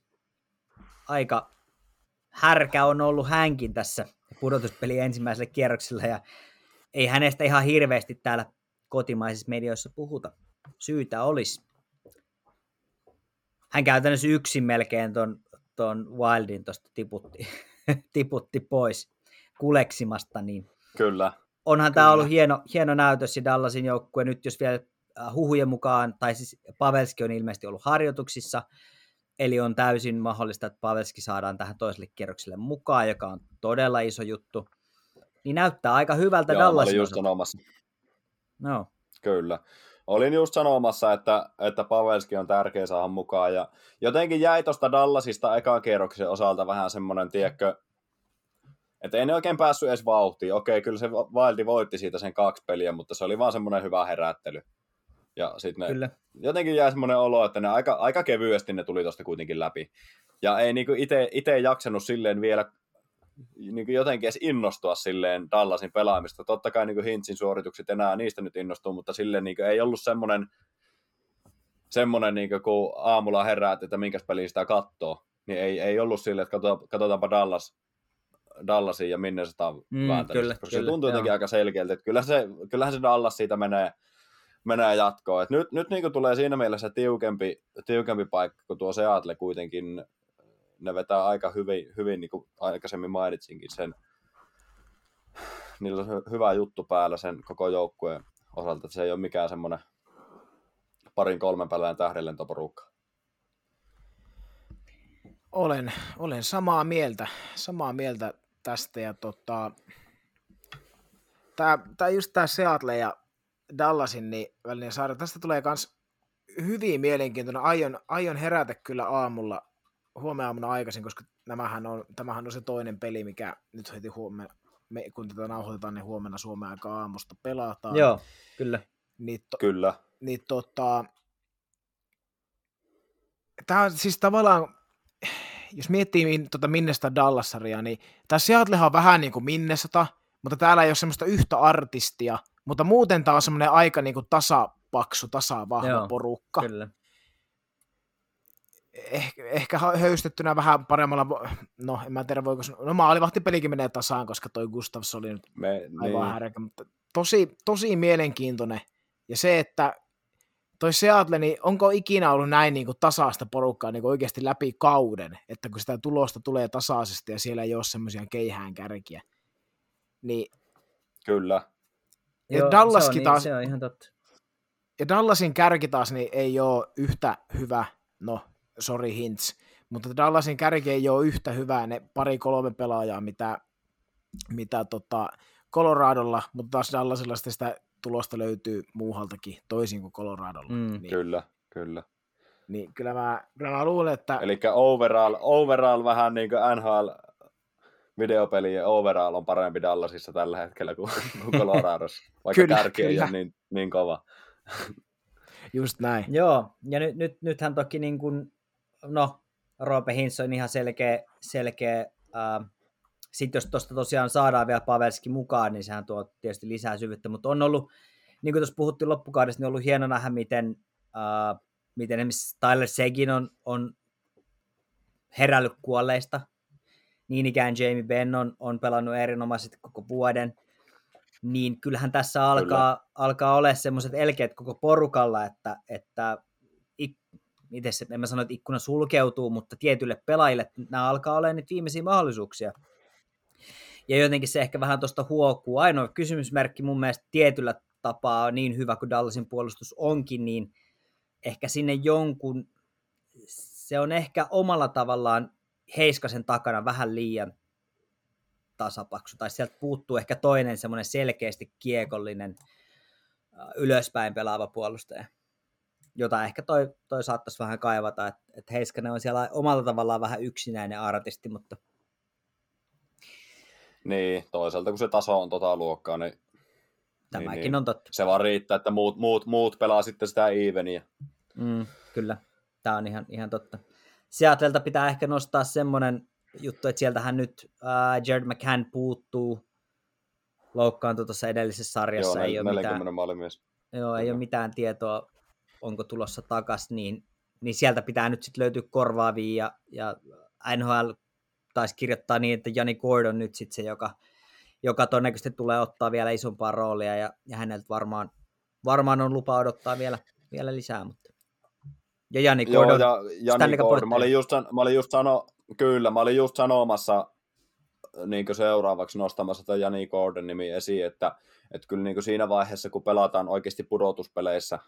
[SPEAKER 2] aika härkä on ollut hänkin tässä pudotuspeli ensimmäisellä kierroksella ja ei hänestä ihan hirveästi täällä kotimaisissa medioissa puhuta. Syytä olisi. Hän käytännössä yksin melkein ton, ton Wildin tuosta tiputti, tiputti pois kuleksimasta. Niin
[SPEAKER 3] Kyllä.
[SPEAKER 2] Onhan tämä ollut hieno, hieno näytös ja Dallasin joukkue nyt, jos vielä huhujen mukaan, tai siis Pavelski on ilmeisesti ollut harjoituksissa, eli on täysin mahdollista, että Pavelski saadaan tähän toiselle kierrokselle mukaan, joka on todella iso juttu. Niin näyttää aika hyvältä
[SPEAKER 3] Joo,
[SPEAKER 2] Dallasin
[SPEAKER 3] just sanomassa.
[SPEAKER 2] No.
[SPEAKER 3] Kyllä. Olin just sanomassa, että, että Pavelski on tärkeä saada mukaan, ja jotenkin jäi tuosta Dallasista ekan kierroksen osalta vähän semmoinen, tiedätkö, että ei ne oikein päässyt edes vauhtiin. Okei, kyllä se Wildi voitti siitä sen kaksi peliä, mutta se oli vaan semmoinen hyvä herättely. Ja sitten Kyllä. jotenkin jäi semmoinen olo, että ne aika, aika kevyesti ne tuli tuosta kuitenkin läpi. Ja ei niinku itse jaksanut silleen vielä niinku jotenkin edes innostua silleen Dallasin pelaamista. Totta kai niinku Hintsin suoritukset enää niistä nyt innostuu, mutta silleen niinku ei ollut semmoinen, semmoinen niinku, kun aamulla heräät, että minkä peliä sitä katsoo, niin ei, ei ollut silleen, että katsotaanpa Dallas, Dallasin ja minne sitä on mm, kyllä, koska kyllä, se tuntuu jotenkin aika selkeältä, että kyllä se, kyllähän se Dallas siitä menee, menee jatkoon. Et nyt nyt niin tulee siinä mielessä tiukempi, tiukempi paikka, kun tuo Seattle kuitenkin ne vetää aika hyvin, hyvin niin kuin aikaisemmin mainitsinkin sen, niillä on hyvä juttu päällä sen koko joukkueen osalta, että se ei ole mikään semmoinen parin kolmen pelaajan tähdenlentoporukkaa.
[SPEAKER 4] Olen, olen samaa mieltä, samaa mieltä tästä ja tota, tää, tää just tää Seattle ja Dallasin niin välinen saada, tästä tulee kans hyvin mielenkiintoinen. Aion, aion herätä kyllä aamulla, huomenna aamuna aikaisin, koska nämähän on, tämähän on se toinen peli, mikä nyt heti huomenna, me, kun tätä nauhoitetaan, niin huomenna Suomen aika aamusta pelataan.
[SPEAKER 2] Joo, kyllä.
[SPEAKER 4] Niin, to,
[SPEAKER 3] Kyllä.
[SPEAKER 4] niin tota, tämä on siis tavallaan, jos miettii min, tota Minnestä Dallas-sarjaa, niin tämä Seattlehan on vähän niin kuin Minnesota, mutta täällä ei ole semmoista yhtä artistia, mutta muuten tämä on semmoinen aika niin kuin tasapaksu, tasavahva
[SPEAKER 2] Joo,
[SPEAKER 4] porukka.
[SPEAKER 2] Kyllä.
[SPEAKER 4] ehkä, ehkä höystettynä vähän paremmalla, no en mä tiedä voiko sanoa, no maalivahtipelikin menee tasaan, koska toi Gustavs oli nyt
[SPEAKER 3] Me,
[SPEAKER 4] aivan
[SPEAKER 3] niin,
[SPEAKER 4] härkä, mutta tosi, tosi mielenkiintoinen. Ja se, että toi Seattle, niin onko ikinä ollut näin niin kuin tasaista porukkaa niin kuin oikeasti läpi kauden, että kun sitä tulosta tulee tasaisesti ja siellä ei ole semmoisia keihään kärkiä, niin
[SPEAKER 3] kyllä.
[SPEAKER 4] Ja
[SPEAKER 2] Joo,
[SPEAKER 4] Dallaskin
[SPEAKER 2] se on,
[SPEAKER 4] taas-
[SPEAKER 2] Se on ihan totta.
[SPEAKER 4] ja Dallasin kärki taas niin ei ole yhtä hyvä, no sorry hints, mutta Dallasin kärki ei ole yhtä hyvää ne pari-kolme pelaajaa, mitä, mitä tota Coloradolla, mutta taas Dallasilla sitten sitä tulosta löytyy muuhaltakin, toisin kuin Coloradolla.
[SPEAKER 2] Mm,
[SPEAKER 4] niin,
[SPEAKER 3] Kyllä, kyllä.
[SPEAKER 4] niin kyllä mä, kyllä mä luulen, että
[SPEAKER 3] Eli overall, overall vähän niin kuin NHL videopelien overall on parempi Dallasissa tällä hetkellä kuin, kuin Coloradossa, vaikka
[SPEAKER 4] Kyllä,
[SPEAKER 3] kärki ei
[SPEAKER 4] kyllä.
[SPEAKER 3] ole niin, niin kova.
[SPEAKER 4] just näin.
[SPEAKER 2] Joo, ja nyt, nyt, nythän toki niin kuin, no, Roope Hintz on ihan selkeä, selkeä ää, sitten jos tuosta tosiaan saadaan vielä Pavelski mukaan, niin sehän tuo tietysti lisää syvyyttä, mutta on ollut, niin kuin tuossa puhuttiin loppukaudesta, niin on ollut hieno nähdä, miten, ää, miten esimerkiksi Tyler Segin on, on herällyt kuolleista. Niin ikään Jamie Benn on, on pelannut erinomaisesti koko vuoden. Niin kyllähän tässä alkaa, Kyllä. alkaa olla semmoiset elkeet koko porukalla, että, että ik, miten se, en mä sano, että ikkuna sulkeutuu, mutta tietyille pelaajille nämä alkaa olla nyt viimeisiä mahdollisuuksia. Ja jotenkin se ehkä vähän tuosta huokuu. Ainoa kysymysmerkki mun mielestä tietyllä tapaa niin hyvä kuin Dallasin puolustus onkin, niin ehkä sinne jonkun, se on ehkä omalla tavallaan Heiskasen takana vähän liian tasapaksu, tai sieltä puuttuu ehkä toinen semmoinen selkeästi kiekollinen ylöspäin pelaava puolustaja, jota ehkä toi, toi saattaisi vähän kaivata, että et Heiskanen on siellä omalla tavallaan vähän yksinäinen artisti, mutta
[SPEAKER 3] Niin, toisaalta kun se taso on tota luokkaa, niin
[SPEAKER 2] tämäkin
[SPEAKER 3] niin, niin.
[SPEAKER 2] on totta.
[SPEAKER 3] se vaan riittää, että muut, muut, muut pelaa sitten sitä eveniä.
[SPEAKER 2] Mm, kyllä, tämä on ihan, ihan totta. Seattleilta pitää ehkä nostaa semmoinen juttu, että sieltähän nyt äh, Jared McCann puuttuu, loukkaantui tuossa edellisessä sarjassa.
[SPEAKER 3] Joo,
[SPEAKER 2] ei ole
[SPEAKER 3] 40
[SPEAKER 2] mitään,
[SPEAKER 3] maalimies.
[SPEAKER 2] joo, ei
[SPEAKER 3] Kyllä.
[SPEAKER 2] ole mitään tietoa, onko tulossa takas, niin, niin sieltä pitää nyt sitten löytyä korvaavia, ja, ja NHL taisi kirjoittaa niin, että Jani Gordon nyt sitten se, joka, joka todennäköisesti tulee ottaa vielä isompaa roolia, ja, ja häneltä varmaan, varmaan on lupa odottaa vielä, vielä lisää, mutta ja Jani
[SPEAKER 3] Joo,
[SPEAKER 2] Gordon,
[SPEAKER 3] ja Jani Gordon. Mä olin just, mä olin just sano, kyllä, mä olin just sanomassa niin seuraavaksi nostamassa tätä Jani Gordon nimi esiin, että, että kyllä niin siinä vaiheessa, kun pelataan oikeasti pudotuspeleissä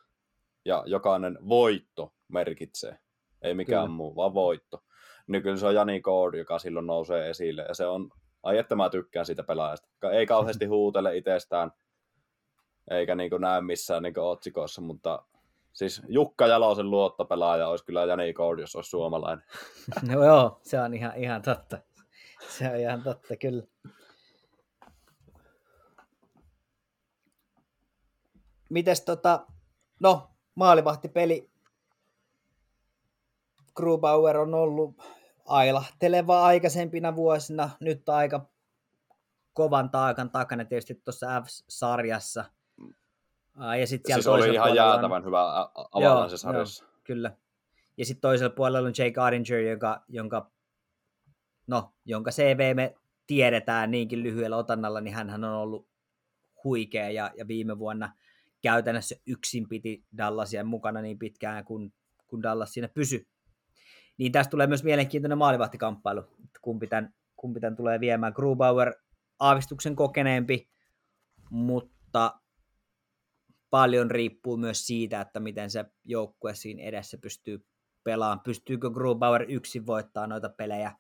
[SPEAKER 3] ja jokainen voitto merkitsee, ei mikään
[SPEAKER 2] Kyllä.
[SPEAKER 3] muu, vaan voitto, niin kyllä se on Jani Gordon, joka silloin nousee esille, ja se on, ai että mä tykkään siitä pelaajasta. Ei kauheasti huutele itsestään, eikä niin näy missään niin otsikoissa, mutta siis Jukka Jalosen luottopelaaja olisi kyllä Jani Gord, jos olisi suomalainen.
[SPEAKER 2] No joo, se on ihan, ihan totta. Se on ihan totta, kyllä. Mites tota, no maalivahtipeli, Grubauer on ollut ailahteleva aikaisempina vuosina, nyt aika kovan taakan takana tietysti tuossa F-sarjassa. Aa, Ja sitten
[SPEAKER 3] Siis oli ihan jäätävän hyvä avalan se sarjassa.
[SPEAKER 2] Joo, kyllä. Ja sitten toisella puolella on Jake Ardinger, joka, jonka, no, jonka CV me tiedetään niinkin lyhyellä otannalla, niin hän on ollut huikea ja, ja viime vuonna käytännössä yksin piti Dallasia mukana niin pitkään, kun, kun Dallas siinä pysy. Niin tästä tulee myös mielenkiintoinen maalivahtikamppailu, että kumpi tämän, kumpi tämän tulee viemään. Grubauer aavistuksen kokeneempi, mutta paljon riippuu myös siitä, että miten se joukkue siinä edessä pystyy pelaamaan. Pystyykö Grubauer yksin voittaa noita pelejä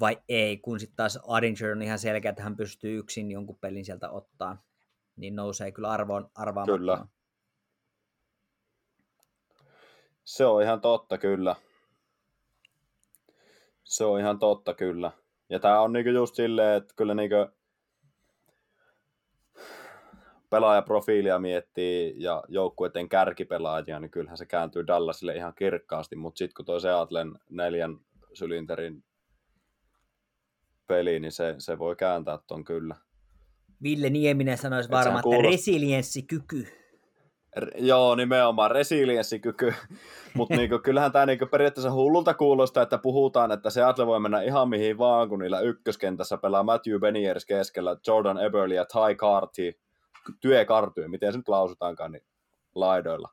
[SPEAKER 2] vai ei, kun sitten taas Adinger on ihan selkeä, että hän pystyy yksin jonkun pelin sieltä ottaa, niin nousee kyllä arvoon arvaamattomaan.
[SPEAKER 3] Kyllä. Se on ihan totta, kyllä. Se on ihan totta, kyllä. Ja tämä on niinku just silleen, että kyllä niinku pelaajaprofiilia miettii ja joukkueiden kärkipelaajia, niin kyllähän se kääntyy Dallasille ihan kirkkaasti, mutta sitten kun toi Seatlen neljän sylinterin peli, niin se, se voi kääntää ton kyllä.
[SPEAKER 2] Ville Nieminen sanoisi varmaan, että kuulost... resilienssikyky.
[SPEAKER 3] R- joo, nimenomaan resilienssikyky. Mutta niinku, kyllähän tämä niinku periaatteessa hullulta kuulostaa, että puhutaan, että Seattle voi mennä ihan mihin vaan, kun niillä ykköskentässä pelaa Matthew Beniers keskellä, Jordan Eberle ja Ty Carty, työ kartyy, miten se nyt lausutaankaan, niin laidoilla.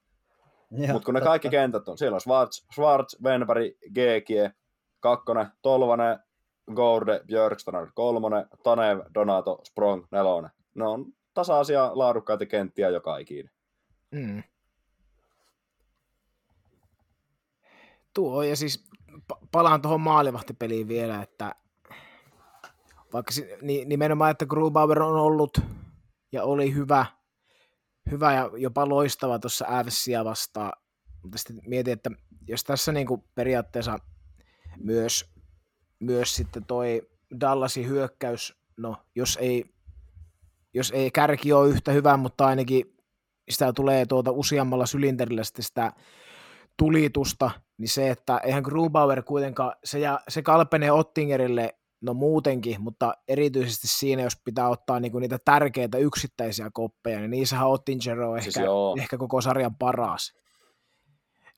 [SPEAKER 3] Mutta kun ne kaikki kentät on, siellä on Schwartz, Schwartz Venberg, Geekie, kakkonen, Tolvanen, Gorde, Björkstrand, kolmonen, Tanev, Donato, Sprong, nelonen. Ne on tasaisia, laadukkaita kenttiä joka ikinen. Mm.
[SPEAKER 4] Tuo, ja siis palaan tuohon maalivahtipeliin vielä, että vaikka nimenomaan, että Grubauer on ollut ja oli hyvä, hyvä ja jopa loistava tuossa Avsia vastaan, mutta sitten mietin, että jos tässä niin kuin periaatteessa myös, myös sitten toi Dallasin hyökkäys, no jos ei, jos ei kärki ole yhtä hyvä, mutta ainakin sitä tulee tuota useammalla sylinterillä sitten sitä tulitusta, niin se, että eihän Grubauer kuitenkaan, se, ja, se kalpenee Ottingerille no muutenkin, mutta erityisesti siinä, jos pitää ottaa niinku niitä tärkeitä yksittäisiä koppeja, niin niissähän Ottinger on siis ehkä, ehkä koko sarjan paras.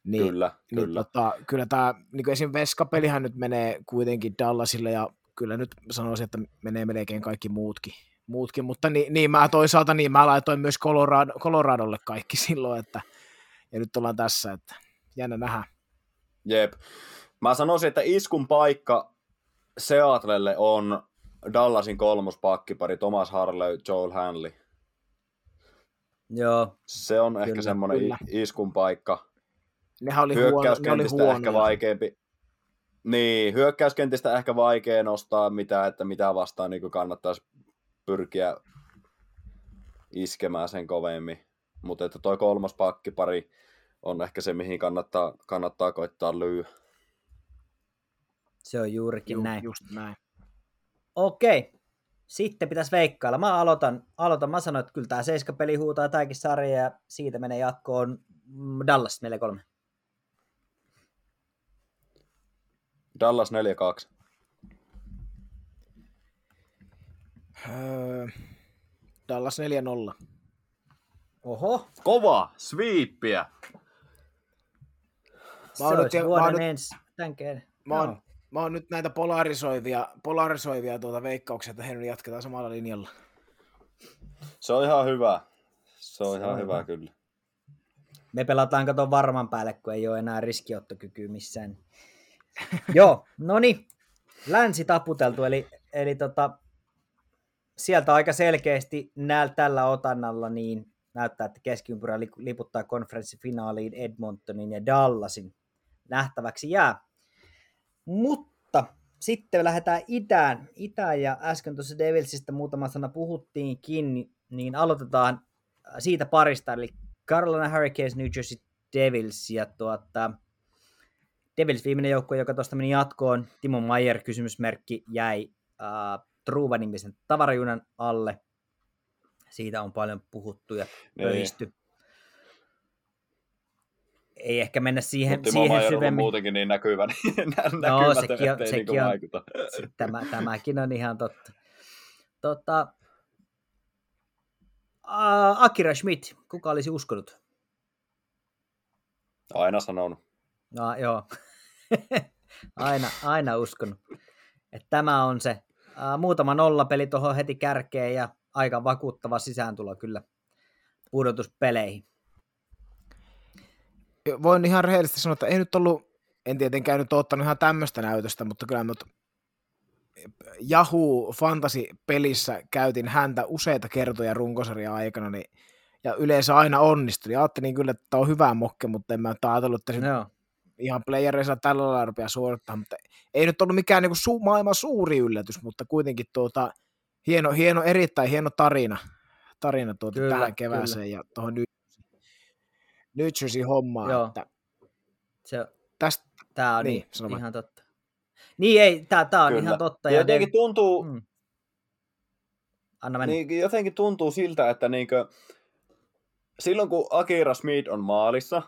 [SPEAKER 3] Niin, kyllä,
[SPEAKER 4] niin
[SPEAKER 3] kyllä.
[SPEAKER 4] Tota, kyllä tämä, niin esim. Veskapelihän nyt menee kuitenkin Dallasille, ja kyllä nyt sanoisin, että menee melkein kaikki muutkin. muutkin mutta niin, niin, mä toisaalta niin mä laitoin myös Colorado, Coloradolle kaikki silloin, että ja nyt ollaan tässä, että jännä nähdä.
[SPEAKER 3] Jep. Mä sanoisin, että iskun paikka Seatlelle on Dallasin kolmospakkipari Thomas Harley, Joel Hanley.
[SPEAKER 2] Joo.
[SPEAKER 3] Se on kyllä, ehkä semmoinen kyllä. iskun paikka.
[SPEAKER 4] Nehän oli Hyökkäyskentistä
[SPEAKER 3] huono, ehkä vaikeampi. Niin, hyökkäyskentistä ehkä vaikea nostaa mitä, että mitä vastaan niin kannattaisi pyrkiä iskemään sen kovemmin. Mutta että toi kolmas pakkipari on ehkä se, mihin kannattaa, kannattaa koittaa lyy.
[SPEAKER 2] Se on juurikin Ju, näin.
[SPEAKER 4] Just näin.
[SPEAKER 2] Okei. Sitten pitäisi veikkailla. Mä aloitan. aloitan. Mä sanoin, että kyllä tämä peli huutaa tämäkin sarja ja siitä menee jatkoon Dallas 4-3.
[SPEAKER 3] Dallas 4-2.
[SPEAKER 4] Öö, Dallas 4-0.
[SPEAKER 2] Oho.
[SPEAKER 3] Kova, sweepiä.
[SPEAKER 2] Mä oon nyt, mä oon nyt, ensi, tämän
[SPEAKER 4] mä oon, mä oon nyt näitä polarisoivia, polarisoivia tuota veikkauksia tehnyt, jatketaan samalla linjalla.
[SPEAKER 3] Se on ihan hyvä. Se on Se ihan on hyvä, hyvä kyllä.
[SPEAKER 2] Me pelataan kato varman päälle, kun ei ole enää riskiottokykyä missään. Joo, no niin. Länsi taputeltu, eli, eli tota, sieltä aika selkeästi näillä tällä otannalla niin näyttää, että keskiympyrä liputtaa konferenssifinaaliin Edmontonin ja Dallasin. Nähtäväksi jää. Mutta sitten lähdetään itään. Itään ja äsken tuossa Devilsistä muutama sana puhuttiinkin, niin aloitetaan siitä parista, eli Carolina Hurricanes, New Jersey Devils ja tuota, Devils viimeinen joukkue, joka tuosta meni jatkoon. Timo Mayer kysymysmerkki jäi äh, Truva-nimisen tavarajunan alle. Siitä on paljon puhuttu ja niin. Ei ehkä mennä siihen, Mutta siihen syvemmin.
[SPEAKER 3] muutenkin niin näkyvä, niin
[SPEAKER 2] no, sekin on, sekin niin on, vaikuta. Tämä, tämäkin on ihan totta. Tota, uh, Akira Schmidt, kuka olisi uskonut?
[SPEAKER 3] Aina sanonut.
[SPEAKER 2] No joo, aina, aina uskonut. Että tämä on se uh, muutama nollapeli tuohon heti kärkeen ja aika vakuuttava sisääntulo kyllä pudotuspeleihin.
[SPEAKER 4] Voin ihan rehellisesti sanoa, että ei nyt ollut, en tietenkään nyt ottanut ihan tämmöistä näytöstä, mutta kyllä mut Yahoo Fantasy-pelissä käytin häntä useita kertoja runkosarjan aikana, niin, ja yleensä aina onnistui. Ja ajattelin kyllä, että tämä on hyvä mokke, mutta en mä ajatellut, että se
[SPEAKER 2] Joo.
[SPEAKER 4] ihan playereissa tällä lailla rupeaa suorittaa, mutta ei nyt ollut mikään niin su- maailman suuri yllätys, mutta kuitenkin tuota, hieno, hieno, erittäin hieno tarina, tarina tuota
[SPEAKER 2] Kyllä,
[SPEAKER 4] tähän kevääseen ja tuohon New, New Jersey hommaan,
[SPEAKER 2] Joo.
[SPEAKER 4] että
[SPEAKER 2] Se,
[SPEAKER 4] tästä,
[SPEAKER 2] tää on
[SPEAKER 4] Niin,
[SPEAKER 2] niin, ihan totta. Niin ei, tää, tää on
[SPEAKER 3] Kyllä.
[SPEAKER 2] ihan totta.
[SPEAKER 3] Ja jotenkin tuntuu,
[SPEAKER 2] mm. Anna mennä.
[SPEAKER 3] niin, jotenkin tuntuu siltä, että niinkö, silloin kun Akira Smith on maalissa,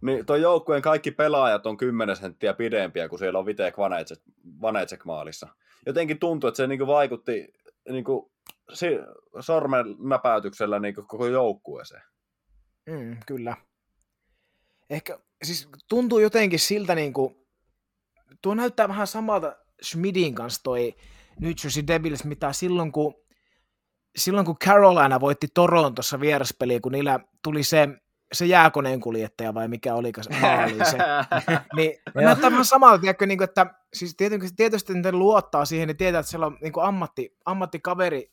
[SPEAKER 3] niin tuon joukkueen kaikki pelaajat on 10 senttiä pidempiä, kuin siellä on Vitek Vanecek, Vanecek maalissa. Jotenkin tuntuu, että se niinku vaikutti niinku, si, sormen näpäytyksellä niinku koko joukkueeseen.
[SPEAKER 4] Mm, kyllä. Ehkä, siis tuntuu jotenkin siltä niin kuin, tuo näyttää vähän samalta Schmidin kanssa toi New Jersey Devils, mitä silloin kun, silloin kun Carolina voitti Torontossa vieraspeliä, kun niillä tuli se, se jääkoneen kuljettaja vai mikä olikas maali se. Niin
[SPEAKER 2] Joo.
[SPEAKER 4] näyttää vähän samalta, tiedätkö, niin kuin, että siis tietysti, tietysti ne luottaa siihen, niin tietää, että siellä on niin kuin ammatti, ammattikaveri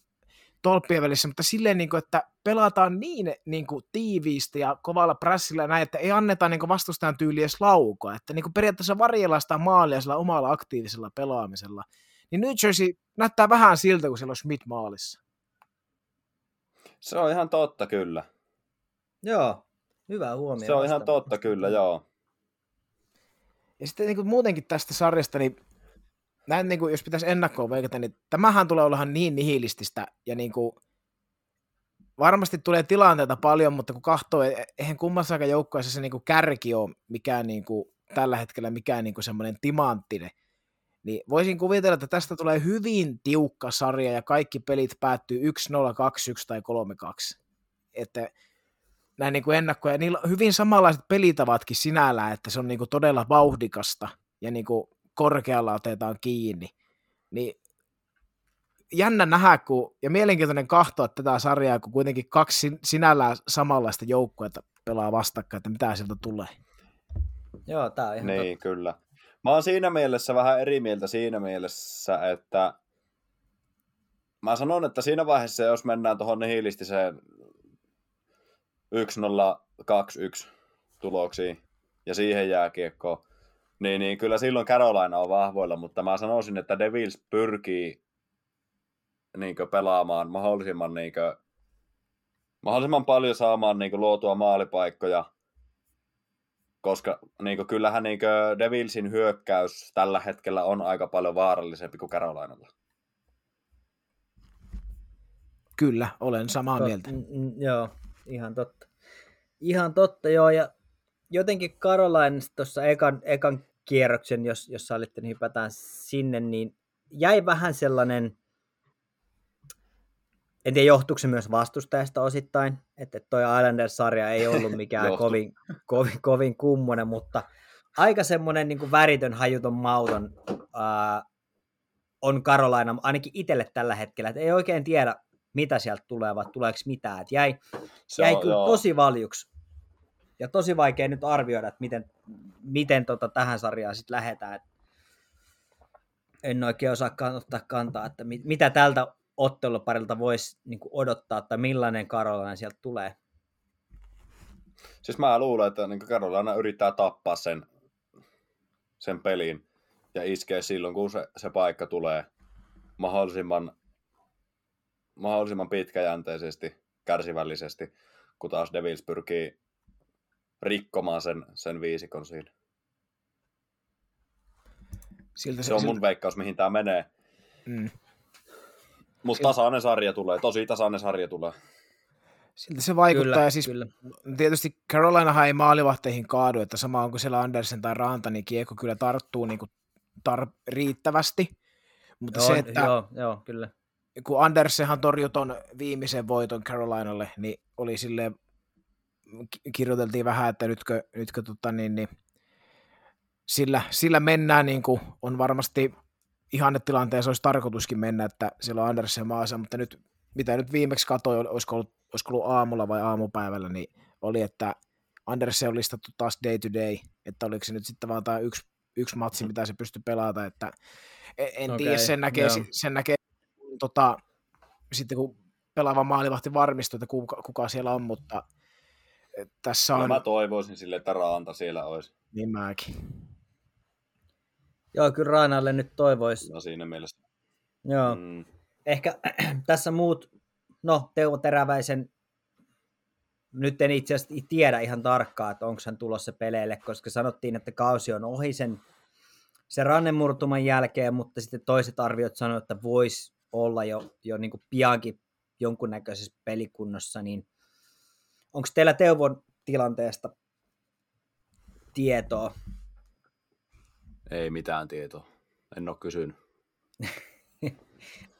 [SPEAKER 4] tolppien välissä, mutta silleen, niin kuin, että pelataan niin, niin kuin, tiiviisti ja kovalla prässillä näin, että ei anneta niin kuin, vastustajan tyyliä edes laukoa, että niin kuin, periaatteessa varjellaan sitä maalia sillä omalla aktiivisella pelaamisella. Niin New Jersey näyttää vähän siltä, kun siellä on Schmidt maalissa.
[SPEAKER 3] Se on ihan totta kyllä.
[SPEAKER 2] Joo, hyvä huomio.
[SPEAKER 3] Se on ihan totta kyllä, joo.
[SPEAKER 4] Ja sitten niin kuin muutenkin tästä sarjasta, niin näin, niin kuin, jos pitäisi ennakkoon veikata, niin tämähän tulee olemaan niin nihilististä ja niin kuin, varmasti tulee tilanteita paljon, mutta kun katsoo, e- eihän kummassakaan joukkueessa se niin kuin kärki ole mikään niin kuin, tällä hetkellä mikään niin kuin semmoinen timanttinen, niin voisin kuvitella, että tästä tulee hyvin tiukka sarja ja kaikki pelit päättyy 1-0, 2-1 tai 3-2. Että näin niin kuin ennakkoja. Ja niillä on hyvin samanlaiset pelitavatkin sinällään, että se on niin todella vauhdikasta ja niin korkealla otetaan kiinni. Niin jännä nähdä, kun, ja mielenkiintoinen kahtoa tätä sarjaa, kun kuitenkin kaksi sin- sinällään samanlaista joukkuetta pelaa vastakkain, että mitä sieltä tulee.
[SPEAKER 2] Joo, tää on ihan totta.
[SPEAKER 3] Niin, kyllä. Mä oon siinä mielessä vähän eri mieltä siinä mielessä, että mä sanon, että siinä vaiheessa, jos mennään tuohon nihilistiseen 1-0-2-1 tuloksiin ja siihen jääkiekkoon, niin, niin kyllä silloin Carolina on vahvoilla, mutta mä sanoisin, että Devils pyrkii niin pelaamaan mahdollisimman, niin kuin, mahdollisimman paljon saamaan niin luotua maalipaikkoja, koska niin kuin, kyllähän niin kuin Devilsin hyökkäys tällä hetkellä on aika paljon vaarallisempi kuin Carolinalla.
[SPEAKER 4] Kyllä, olen samaa
[SPEAKER 2] Tot-
[SPEAKER 4] mieltä.
[SPEAKER 2] mm, joo, ihan totta. Ihan totta, joo. Ja jotenkin Carolinesta tuossa ekan, ekan kierroksen, jos, jos sallitte, niin hypätään sinne, niin jäi vähän sellainen, en tiedä johtuuko se myös vastustajasta osittain, että toi Islanders-sarja ei ollut mikään kovin, kovin, kovin kummonen, mutta aika semmoinen niin väritön, hajuton, mauton ää, on Carolina, ainakin itselle tällä hetkellä, että ei oikein tiedä, mitä sieltä tulee, vai tuleeko mitään. Et jäi
[SPEAKER 3] Se
[SPEAKER 2] jäi
[SPEAKER 3] on-
[SPEAKER 2] kyllä
[SPEAKER 3] joo.
[SPEAKER 2] tosi valjuksi. Ja tosi vaikea nyt arvioida, että miten, miten tota tähän sarjaan sitten lähdetään. Et en oikein osaa ottaa kantaa, että mit, mitä tältä otteluparilta voisi niinku odottaa, tai millainen Karolainen sieltä tulee.
[SPEAKER 3] Siis mä luulen, että niin Carolina yrittää tappaa sen, sen pelin ja iskee silloin, kun se, se paikka tulee mahdollisimman, mahdollisimman pitkäjänteisesti, kärsivällisesti, kun taas Devils pyrkii rikkomaan sen, sen viisikon siinä.
[SPEAKER 4] Siltä
[SPEAKER 3] Se on mun veikkaus, mihin tämä menee.
[SPEAKER 4] mm,
[SPEAKER 3] Mutta tasainen sarja tulee, tosi tasainen sarja tulee.
[SPEAKER 4] siltä se vaikuttaa.
[SPEAKER 2] kyllä,
[SPEAKER 4] ja siis
[SPEAKER 2] kyllä.
[SPEAKER 4] tietysti Carolinahan ei maalivahteihin kaadu, että sama onko siellä Andersen tai Ranta, niin kiekko kyllä tarttuu niin kuin tar- riittävästi. Mutta
[SPEAKER 2] Joo,
[SPEAKER 4] se, että
[SPEAKER 2] joo, joo, kyllä.
[SPEAKER 4] kun Andersenhan torjui ton viimeisen voiton Carolinalle, niin oli silleen, ki- kirjoiteltiin vähän, että nytkö, nytkö tota niin, niin sillä, sillä mennään, niin kuin on varmasti ihannetilanteessa olisi tarkoituskin mennä, että siellä on Andersen maassa, mutta nyt, mitä nyt viimeksi katsoin, olisiko ollut, olisiko ollut aamulla vai aamupäivällä, niin oli, että Andersen on listattu taas day to day, että oliko se nyt sitten vaan tämä yksi, yksi matsi, mitä se pystyy pelata, että en, en
[SPEAKER 2] Okei,
[SPEAKER 4] tiedä, sen näkee,
[SPEAKER 2] joo.
[SPEAKER 4] sen näkee tota, sitten kun pelaava maalivahti varmistuu, että kuka, kuka siellä on, mutta eh, tässä on,
[SPEAKER 3] mä toivoisin sille, että Raanta siellä olisi.
[SPEAKER 4] niin mäkin.
[SPEAKER 2] Joo, kyllä Raanalle nyt toivoisi.
[SPEAKER 3] No siinä mielessä.
[SPEAKER 2] Joo.
[SPEAKER 3] Mm.
[SPEAKER 2] Ehkä tässä muut, no Teuvo Teräväisen, nyt en itse asiassa tiedä ihan tarkkaan, että onko hän tulossa peleille, koska sanottiin, että kausi on ohi sen, sen rannemurtuman jälkeen, mutta sitten toiset arviot sanoivat, että voisi olla jo, jo niin kuin piankin jonkunnäköisessä pelikunnossa, niin onko teillä Teuvon tilanteesta tietoa?
[SPEAKER 3] Ei mitään tietoa. En ole kysynyt.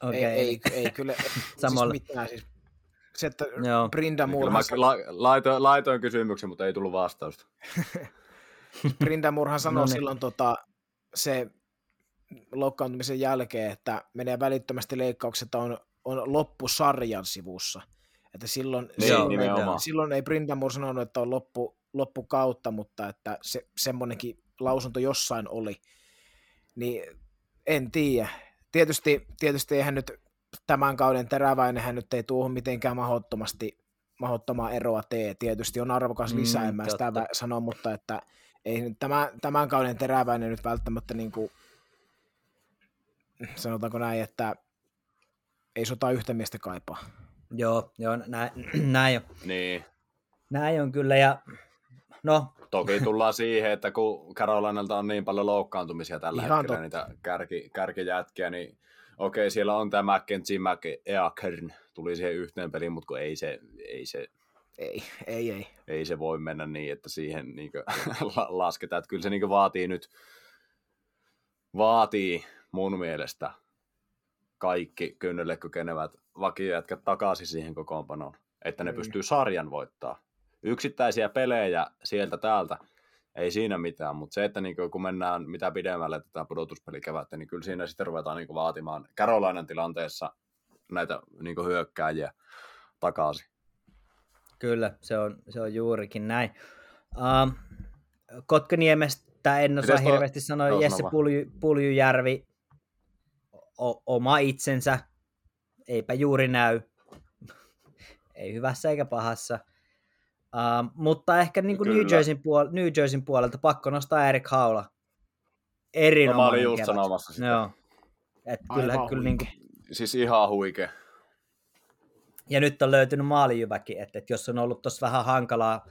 [SPEAKER 2] Okei,
[SPEAKER 4] Ei, ei, ei kyllä
[SPEAKER 2] Samalla.
[SPEAKER 4] siis mitään. Siis, se, että
[SPEAKER 2] Joo.
[SPEAKER 4] Brinda
[SPEAKER 3] Kyllä
[SPEAKER 4] Murhan,
[SPEAKER 3] mä la, laitoin, laitoin kysymyksen, mutta ei tullut vastausta.
[SPEAKER 4] Brinda Murhan sanoi
[SPEAKER 2] No niin.
[SPEAKER 4] silloin tota, se loukkaantumisen jälkeen, että menee välittömästi leikkaukset on, on loppusarjan sivussa. Että silloin,
[SPEAKER 3] Niin,
[SPEAKER 4] silloin, ei, silloin ei Brindamur sanonut, että on loppu, loppukautta, mutta että se, semmoinenkin lausunto jossain oli. Niin en tiedä. Tietysti, tietysti eihän nyt tämän kauden teräväinenhän nyt ei tuohon mitenkään mahdottomasti mahdottomaa eroa tee. Tietysti on arvokas
[SPEAKER 2] Mm,
[SPEAKER 4] lisä, en mä sitä
[SPEAKER 2] totta.
[SPEAKER 4] sano, mutta että ei nyt tämän, tämän kauden teräväinen nyt välttämättä niin kuin, sanotaanko näin, että ei sota yhtä miestä kaipaa.
[SPEAKER 2] Joo, joo näin, näin, on,
[SPEAKER 3] Niin.
[SPEAKER 2] näin on kyllä, ja no,
[SPEAKER 3] Toki tullaan siihen, että kun Carolinalta on niin paljon loukkaantumisia tällä
[SPEAKER 4] Ihan
[SPEAKER 3] hetkellä,
[SPEAKER 4] totta.
[SPEAKER 3] niitä kärki, kärkijätkiä, niin okei, siellä on tämä McKenzie McEakern, tuli siihen yhteen peliin, mutta kun ei se, ei se,
[SPEAKER 4] Ei, ei, ei.
[SPEAKER 3] ei se voi mennä niin, että siihen niin lasketaan. Että kyllä se niin vaatii nyt, vaatii mun mielestä kaikki kynnelle kykenevät vakiojätkät takaisin siihen kokoonpanoon, että ne
[SPEAKER 4] Mm.
[SPEAKER 3] pystyy sarjan voittaa. Yksittäisiä pelejä sieltä täältä, ei siinä mitään, mutta se, että niin kun mennään mitä pidemmälle tätä pudotuspelikevättä, niin kyllä siinä sitten ruvetaan niin vaatimaan Carolinan tilanteessa näitä niin hyökkääjiä takaisin.
[SPEAKER 2] Kyllä, se on, se on juurikin näin. Um, Kotkaniemestä en osaa
[SPEAKER 3] Mites toi-
[SPEAKER 2] hirveästi sanoa.
[SPEAKER 3] Joo,
[SPEAKER 2] Jesse. Pulju, Puljujärvi, o, oma itsensä, eipä juuri näy. Ei hyvässä eikä pahassa. Um, mutta ehkä niin kuin New. Jerseyn puol- New Jerseyn puolelta pakko nostaa Erik Haula. Erinomainen
[SPEAKER 3] No, mä olin just
[SPEAKER 2] kevät.
[SPEAKER 3] sanomassa sitä.
[SPEAKER 2] Joo. Et kyllä, kyllä niin kuin,
[SPEAKER 3] Siis ihan huikea.
[SPEAKER 2] ja nyt on löytynyt maalijyväkin, että, että jos on ollut tuossa vähän hankalaa,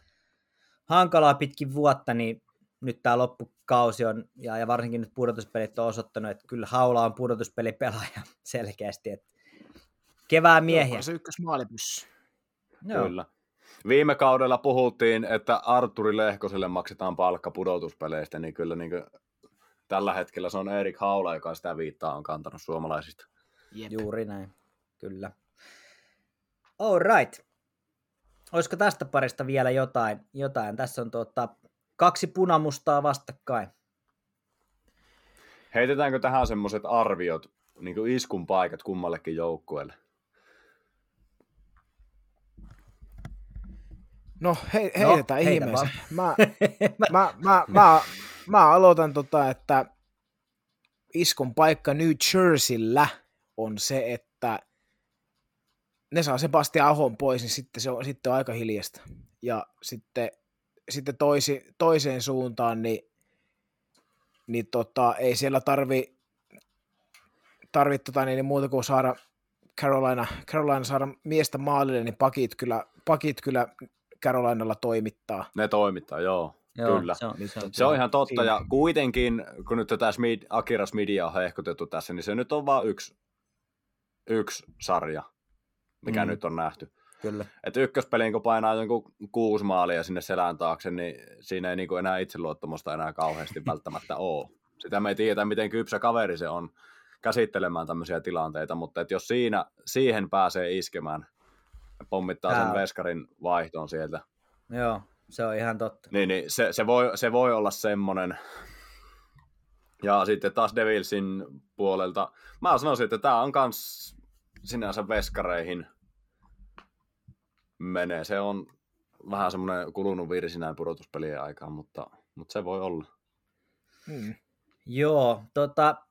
[SPEAKER 2] hankalaa pitkin vuotta, niin nyt tämä loppukausi on, ja, ja varsinkin nyt pudotuspelit on osoittanut, että kyllä Haula on pudotuspelipelaaja selkeästi, että kevään miehiä.
[SPEAKER 4] Onko se ykkös maalipyssy?
[SPEAKER 2] Joo.
[SPEAKER 3] Kyllä. Viime kaudella puhuttiin, että Arturi Lehkoselle maksetaan palkka pudotuspeleistä, niin kyllä niin tällä hetkellä se on Erik Haula, joka sitä viittaa on kantanut suomalaisista.
[SPEAKER 4] Jep.
[SPEAKER 2] Juuri näin, kyllä. All right. Olisiko tästä parista vielä jotain? jotain? Tässä on tuota, kaksi punamustaa vastakkain.
[SPEAKER 3] Heitetäänkö tähän semmoiset arviot, niin kuin iskun paikat kummallekin joukkueelle?
[SPEAKER 4] No he,
[SPEAKER 2] No,
[SPEAKER 4] heitetään
[SPEAKER 2] heitä
[SPEAKER 4] ihmeessä.
[SPEAKER 2] vaan.
[SPEAKER 4] Mä, mä, mä, mä, mä aloitan tota, että iskun paikka New Jerseyllä on se, että ne saa Sebastian Ahon pois, niin sitten se on, sitten on aika hiljasta. Ja sitten, sitten toisi, toiseen suuntaan, niin, niin tota, ei siellä tarvi, tarvi tota, niin, niin muuta kuin saada Carolina, Carolina saada miestä maalille, niin pakit kyllä, pakit kyllä Carolinalla toimittaa.
[SPEAKER 3] Ne toimittaa, joo. Kyllä.
[SPEAKER 2] Se on, se on,
[SPEAKER 3] Se on ihan totta,
[SPEAKER 4] Siinä.
[SPEAKER 3] ja kuitenkin, kun nyt tätä Smid, Akira Smidia on hehkutettu tässä, niin se nyt on vain yksi, yksi sarja, mikä
[SPEAKER 2] Mm.
[SPEAKER 3] nyt on nähty.
[SPEAKER 2] Kyllä.
[SPEAKER 3] Että ykköspeliin, kun painaa jonkun kuusi maalia sinne selän taakse, niin siinä ei niinku enää itseluottamusta enää kauheasti välttämättä ole. Sitä me ei tiedä, miten kypsä kaveri se on käsittelemään tämmöisiä tilanteita, mutta et jos siinä, siihen pääsee iskemään pommittaa
[SPEAKER 2] Tää
[SPEAKER 3] sen veskarin vaihtoon sieltä,
[SPEAKER 2] Joo, se on ihan totta.
[SPEAKER 3] niin, niin se, se, voi, se voi olla semmoinen. Ja sitten taas Devilsin puolelta, mä sanoisin, että tämä on kans sinänsä veskareihin menee. Se on vähän semmoinen kulunut virsi näin pudotuspelien aikaan, mutta, mutta se voi olla.
[SPEAKER 4] Hmm.
[SPEAKER 2] Joo, tota,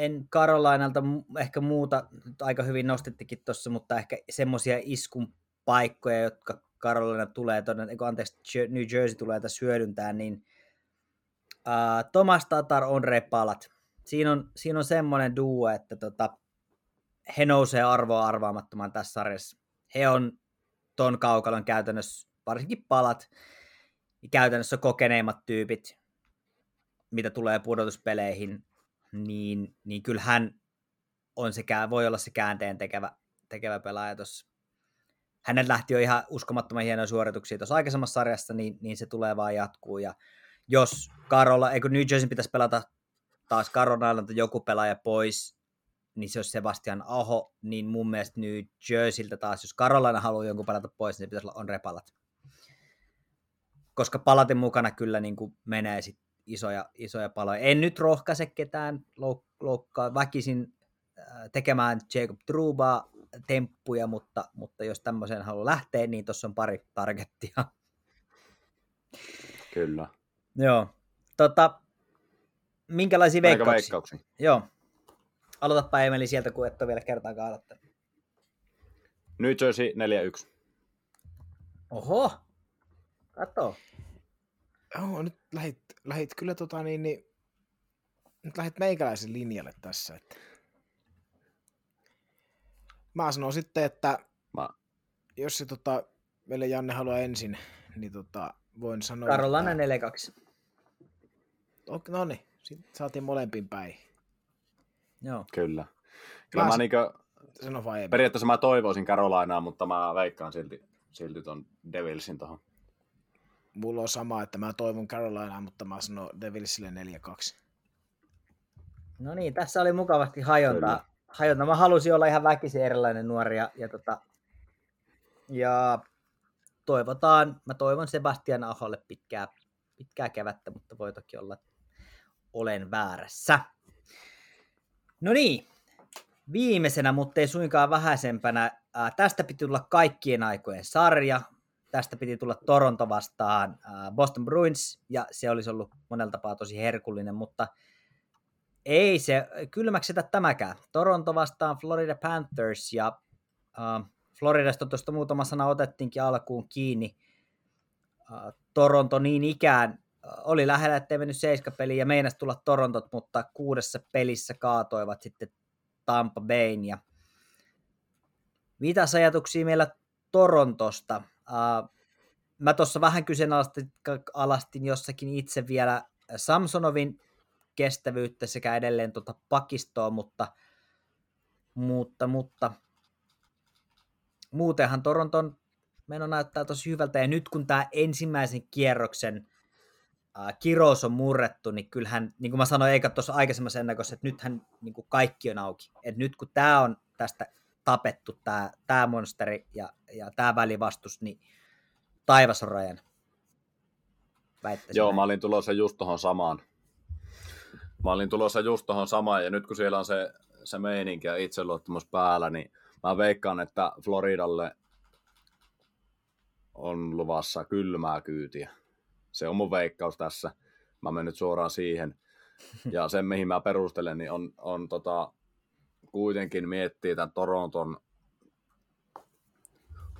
[SPEAKER 2] en Karolainalta ehkä muuta, aika hyvin nostittikin tuossa, mutta ehkä semmoisia iskun paikkoja, jotka Carolina tulee, todennäköisesti, anteeksi, New Jersey tulee tässä hyödyntää, niin uh, Thomas Tatar on repalat. Siinä on, siinä on semmoinen duo, että tota, he nousee arvoa arvaamattoman tässä sarjassa. He on ton kaukalon käytännössä, varsinkin palat, käytännössä kokeneimmat tyypit, mitä tulee pudotuspeleihin, niin, niin kyllä hän on sekä, voi olla se käänteen tekevä, tekevä pelaaja tuossa. Hänen lähti jo ihan uskomattoman hienoja suorituksia tuossa aikaisemmassa sarjassa, niin, niin se tulee vaan jatkuu. Ja jos Karola, eikö New Jersey pitäisi pelata taas Carolinalta joku pelaaja pois, niin se olisi Sebastian Aho, niin mun mielestä New Jerseyltä taas, jos Carolina haluaa jonkun pelata pois, niin se pitäisi olla on repalat. Koska palaten mukana kyllä niin kuin menee sit isoja, isoja paloja. En nyt rohkaise ketään louk- loukkaa väkisin äh, tekemään Jacob Trubaa temppuja, mutta, mutta jos tämmöiseen haluaa lähteä, niin tuossa on pari targettia.
[SPEAKER 3] Kyllä.
[SPEAKER 2] Joo. Tota, minkälaisia veikkauksia? veikkauksia? Joo. Aloitapa Emeli sieltä, kun et ole vielä kertaakaan aloittanut.
[SPEAKER 3] New Jersey 4-1.
[SPEAKER 2] Oho, kato.
[SPEAKER 4] Joo, nyt lähit, lähit kyllä tota niin, niin nyt lähit meikäläisen linjalle tässä. Että... Mä sanon sitten, että Mä... jos se tota, meille Janne haluaa ensin, niin tota, voin sanoa...
[SPEAKER 2] Karolana että...
[SPEAKER 4] 4-2. No niin, sitten saatiin molempiin päin.
[SPEAKER 3] Joo. Kyllä. Kyllä mä, mä niinkö, sano vai periaatteessa mä toivoisin Carolinaa, mutta mä veikkaan silti, silti ton Devilsin tuohon.
[SPEAKER 4] Mulla on sama, että mä toivon Carolinaa, mutta mä sanon Devilsille 4-2.
[SPEAKER 2] No niin, tässä oli mukavasti hajonta. hajonta. Mä halusin olla ihan väkisin erilainen nuori ja, ja, tota, ja toivotaan, mä toivon Sebastian Aholle pitkää, pitkää kevättä, mutta voi toki olla, että olen väärässä. No niin, viimeisenä, mutta ei suinkaan vähäisempänä, ää, tästä piti tulla kaikkien aikojen sarja. Tästä piti tulla Toronto vastaan Boston Bruins, ja se olisi ollut monella tapaa tosi herkullinen, mutta ei se kylmäksetä tämäkään. Toronto vastaan Florida Panthers, ja Floridasta tuosta muutama sana otettiinkin alkuun kiinni. Toronto niin ikään oli lähellä, ettei mennyt seiskapeliin ja meinas tulla Torontot, mutta kuudessa pelissä kaatoivat sitten Tampa Bayn. Ja mitä ajatuksia meillä Torontosta? Uh, mä tuossa vähän kyseenalaistin jossakin itse vielä Samsonovin kestävyyttä sekä edelleen tuota pakistoa, mutta, mutta, mutta muutenhan Toronton meno näyttää tosi hyvältä, ja nyt kun tämä ensimmäisen kierroksen äh, kirous on murrettu, niin kyllähän, niin kuin mä sanoin eikä tuossa aikaisemmassa ennakossa, että nythän niin kuin kaikki on auki. Et nyt kun tämä on tästä tapettu, tämä, tämä monsteri ja, ja tämä välivastus, niin taivas on rajan.
[SPEAKER 3] Joo, näin. mä olin tulossa just tuohon samaan. Mä olin tulossa just tuohon samaan, ja nyt kun siellä on se, se meininki ja itseluottamus päällä, niin mä veikkaan, että Floridalle on luvassa kylmää kyytiä. Se on mun veikkaus tässä. Mä menen nyt suoraan siihen. Ja sen, mihin mä perustelen, niin on, on tota, kuitenkin miettiä tämän Toronton,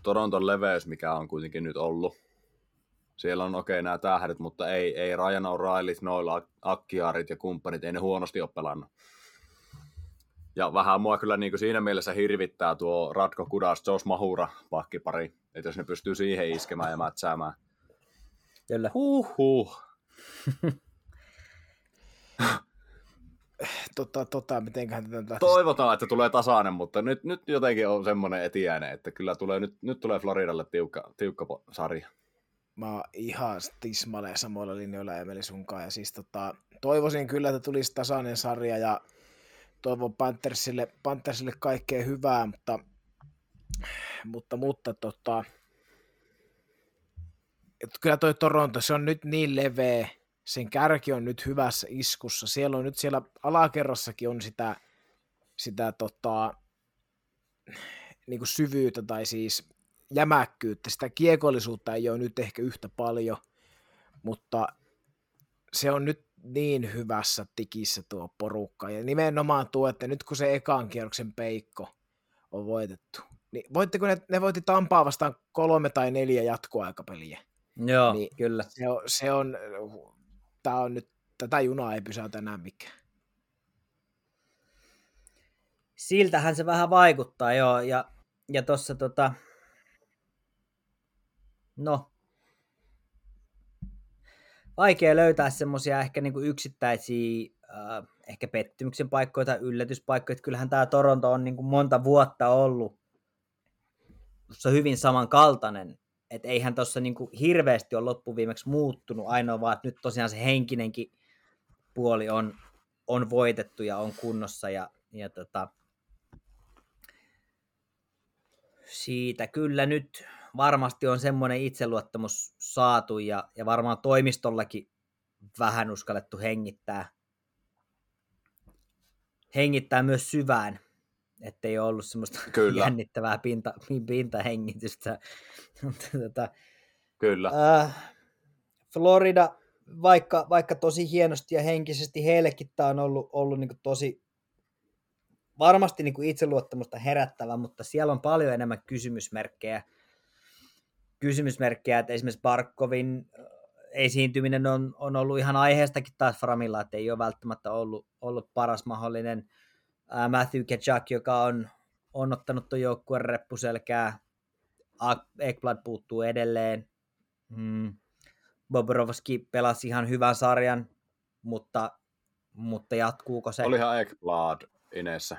[SPEAKER 3] Toronton leveys, mikä on kuitenkin nyt ollut. Siellä on okei okay, nämä tähdet, mutta ei, ei Ryan O'Reillyt, noilla Akkiarit ja kumppanit, ei ne huonosti ole pelannut. Ja vähän mua kyllä niin kuin siinä mielessä hirvittää tuo Ratko Kudas, Josh Mahura pakkipari, että jos ne pystyy siihen iskemään ja mätsäämään.
[SPEAKER 2] Kyllä.
[SPEAKER 3] Huh, huh.
[SPEAKER 4] tota, tota, mitenköhän tätä lähtisi...
[SPEAKER 3] Toivotaan, että tulee tasainen, mutta nyt, nyt jotenkin on semmoinen etiäinen, että kyllä tulee, nyt, nyt tulee Floridalle tiukka, tiukka sarja.
[SPEAKER 4] Mä oon ihan tismaleen samoilla linjoilla Emeli sunkaan, ja siis tota, toivoisin kyllä, että tulisi tasainen sarja, ja toivon Panthersille, Panthersille kaikkea hyvää, mutta, mutta, mutta tota, kyllä toi Toronto, se on nyt niin leveä, sen kärki on nyt hyvässä iskussa, siellä on nyt siellä alakerrassakin on sitä, sitä tota, niin kuin syvyyttä tai siis jämäkkyyttä, sitä kiekollisuutta ei ole nyt ehkä yhtä paljon, mutta se on nyt niin hyvässä tikissä tuo porukka. Ja nimenomaan tuo, että nyt kun se ekan kierroksen peikko on voitettu, niin voittiko ne, ne voitti Tampaa vastaan kolme tai neljä jatkoaikapeliä.
[SPEAKER 2] Joo, niin kyllä.
[SPEAKER 4] Se on, se on, tää on nyt, tätä junaa ei pysäytä enää mikään.
[SPEAKER 2] Siltähän se vähän vaikuttaa, joo, ja, ja tuossa tota, no, vaikea löytää semmoisia ehkä niinku yksittäisiä äh, ehkä pettymyksen paikkoja tai yllätyspaikkoja. Että kyllähän tämä Toronto on niinku monta vuotta ollut hyvin samankaltainen. Että eihän tuossa niinku hirveästi ole loppuviimeksi muuttunut, ainoa vaan, että nyt tosiaan se henkinenkin puoli on, on voitettu ja on kunnossa. Ja, ja tota, siitä kyllä nyt varmasti on semmoinen itseluottamus saatu ja, ja varmaan toimistollakin vähän uskallettu hengittää, hengittää myös syvään, ettei ole ollut semmoista Kyllä. jännittävää pinta, pintahengitystä. tota,
[SPEAKER 3] Kyllä.
[SPEAKER 2] Äh, Florida, vaikka, vaikka tosi hienosti ja henkisesti heillekin tämä on ollut, ollut niin tosi varmasti niin itseluottamusta herättävä, mutta siellä on paljon enemmän kysymysmerkkejä kysymysmerkkejä, että esimerkiksi Barkovin äh, esiintyminen on, on ollut ihan aiheestakin taas Framilla, että ei ole välttämättä ollut, ollut paras mahdollinen. Matthew Kachak, joka on, on ottanut tuon joukkueen reppuselkää, Ekblad puuttuu edelleen. Hmm. Bobrovski pelasi ihan hyvän sarjan, mutta, mutta jatkuuko se?
[SPEAKER 3] Olihan Ekblad Inessä.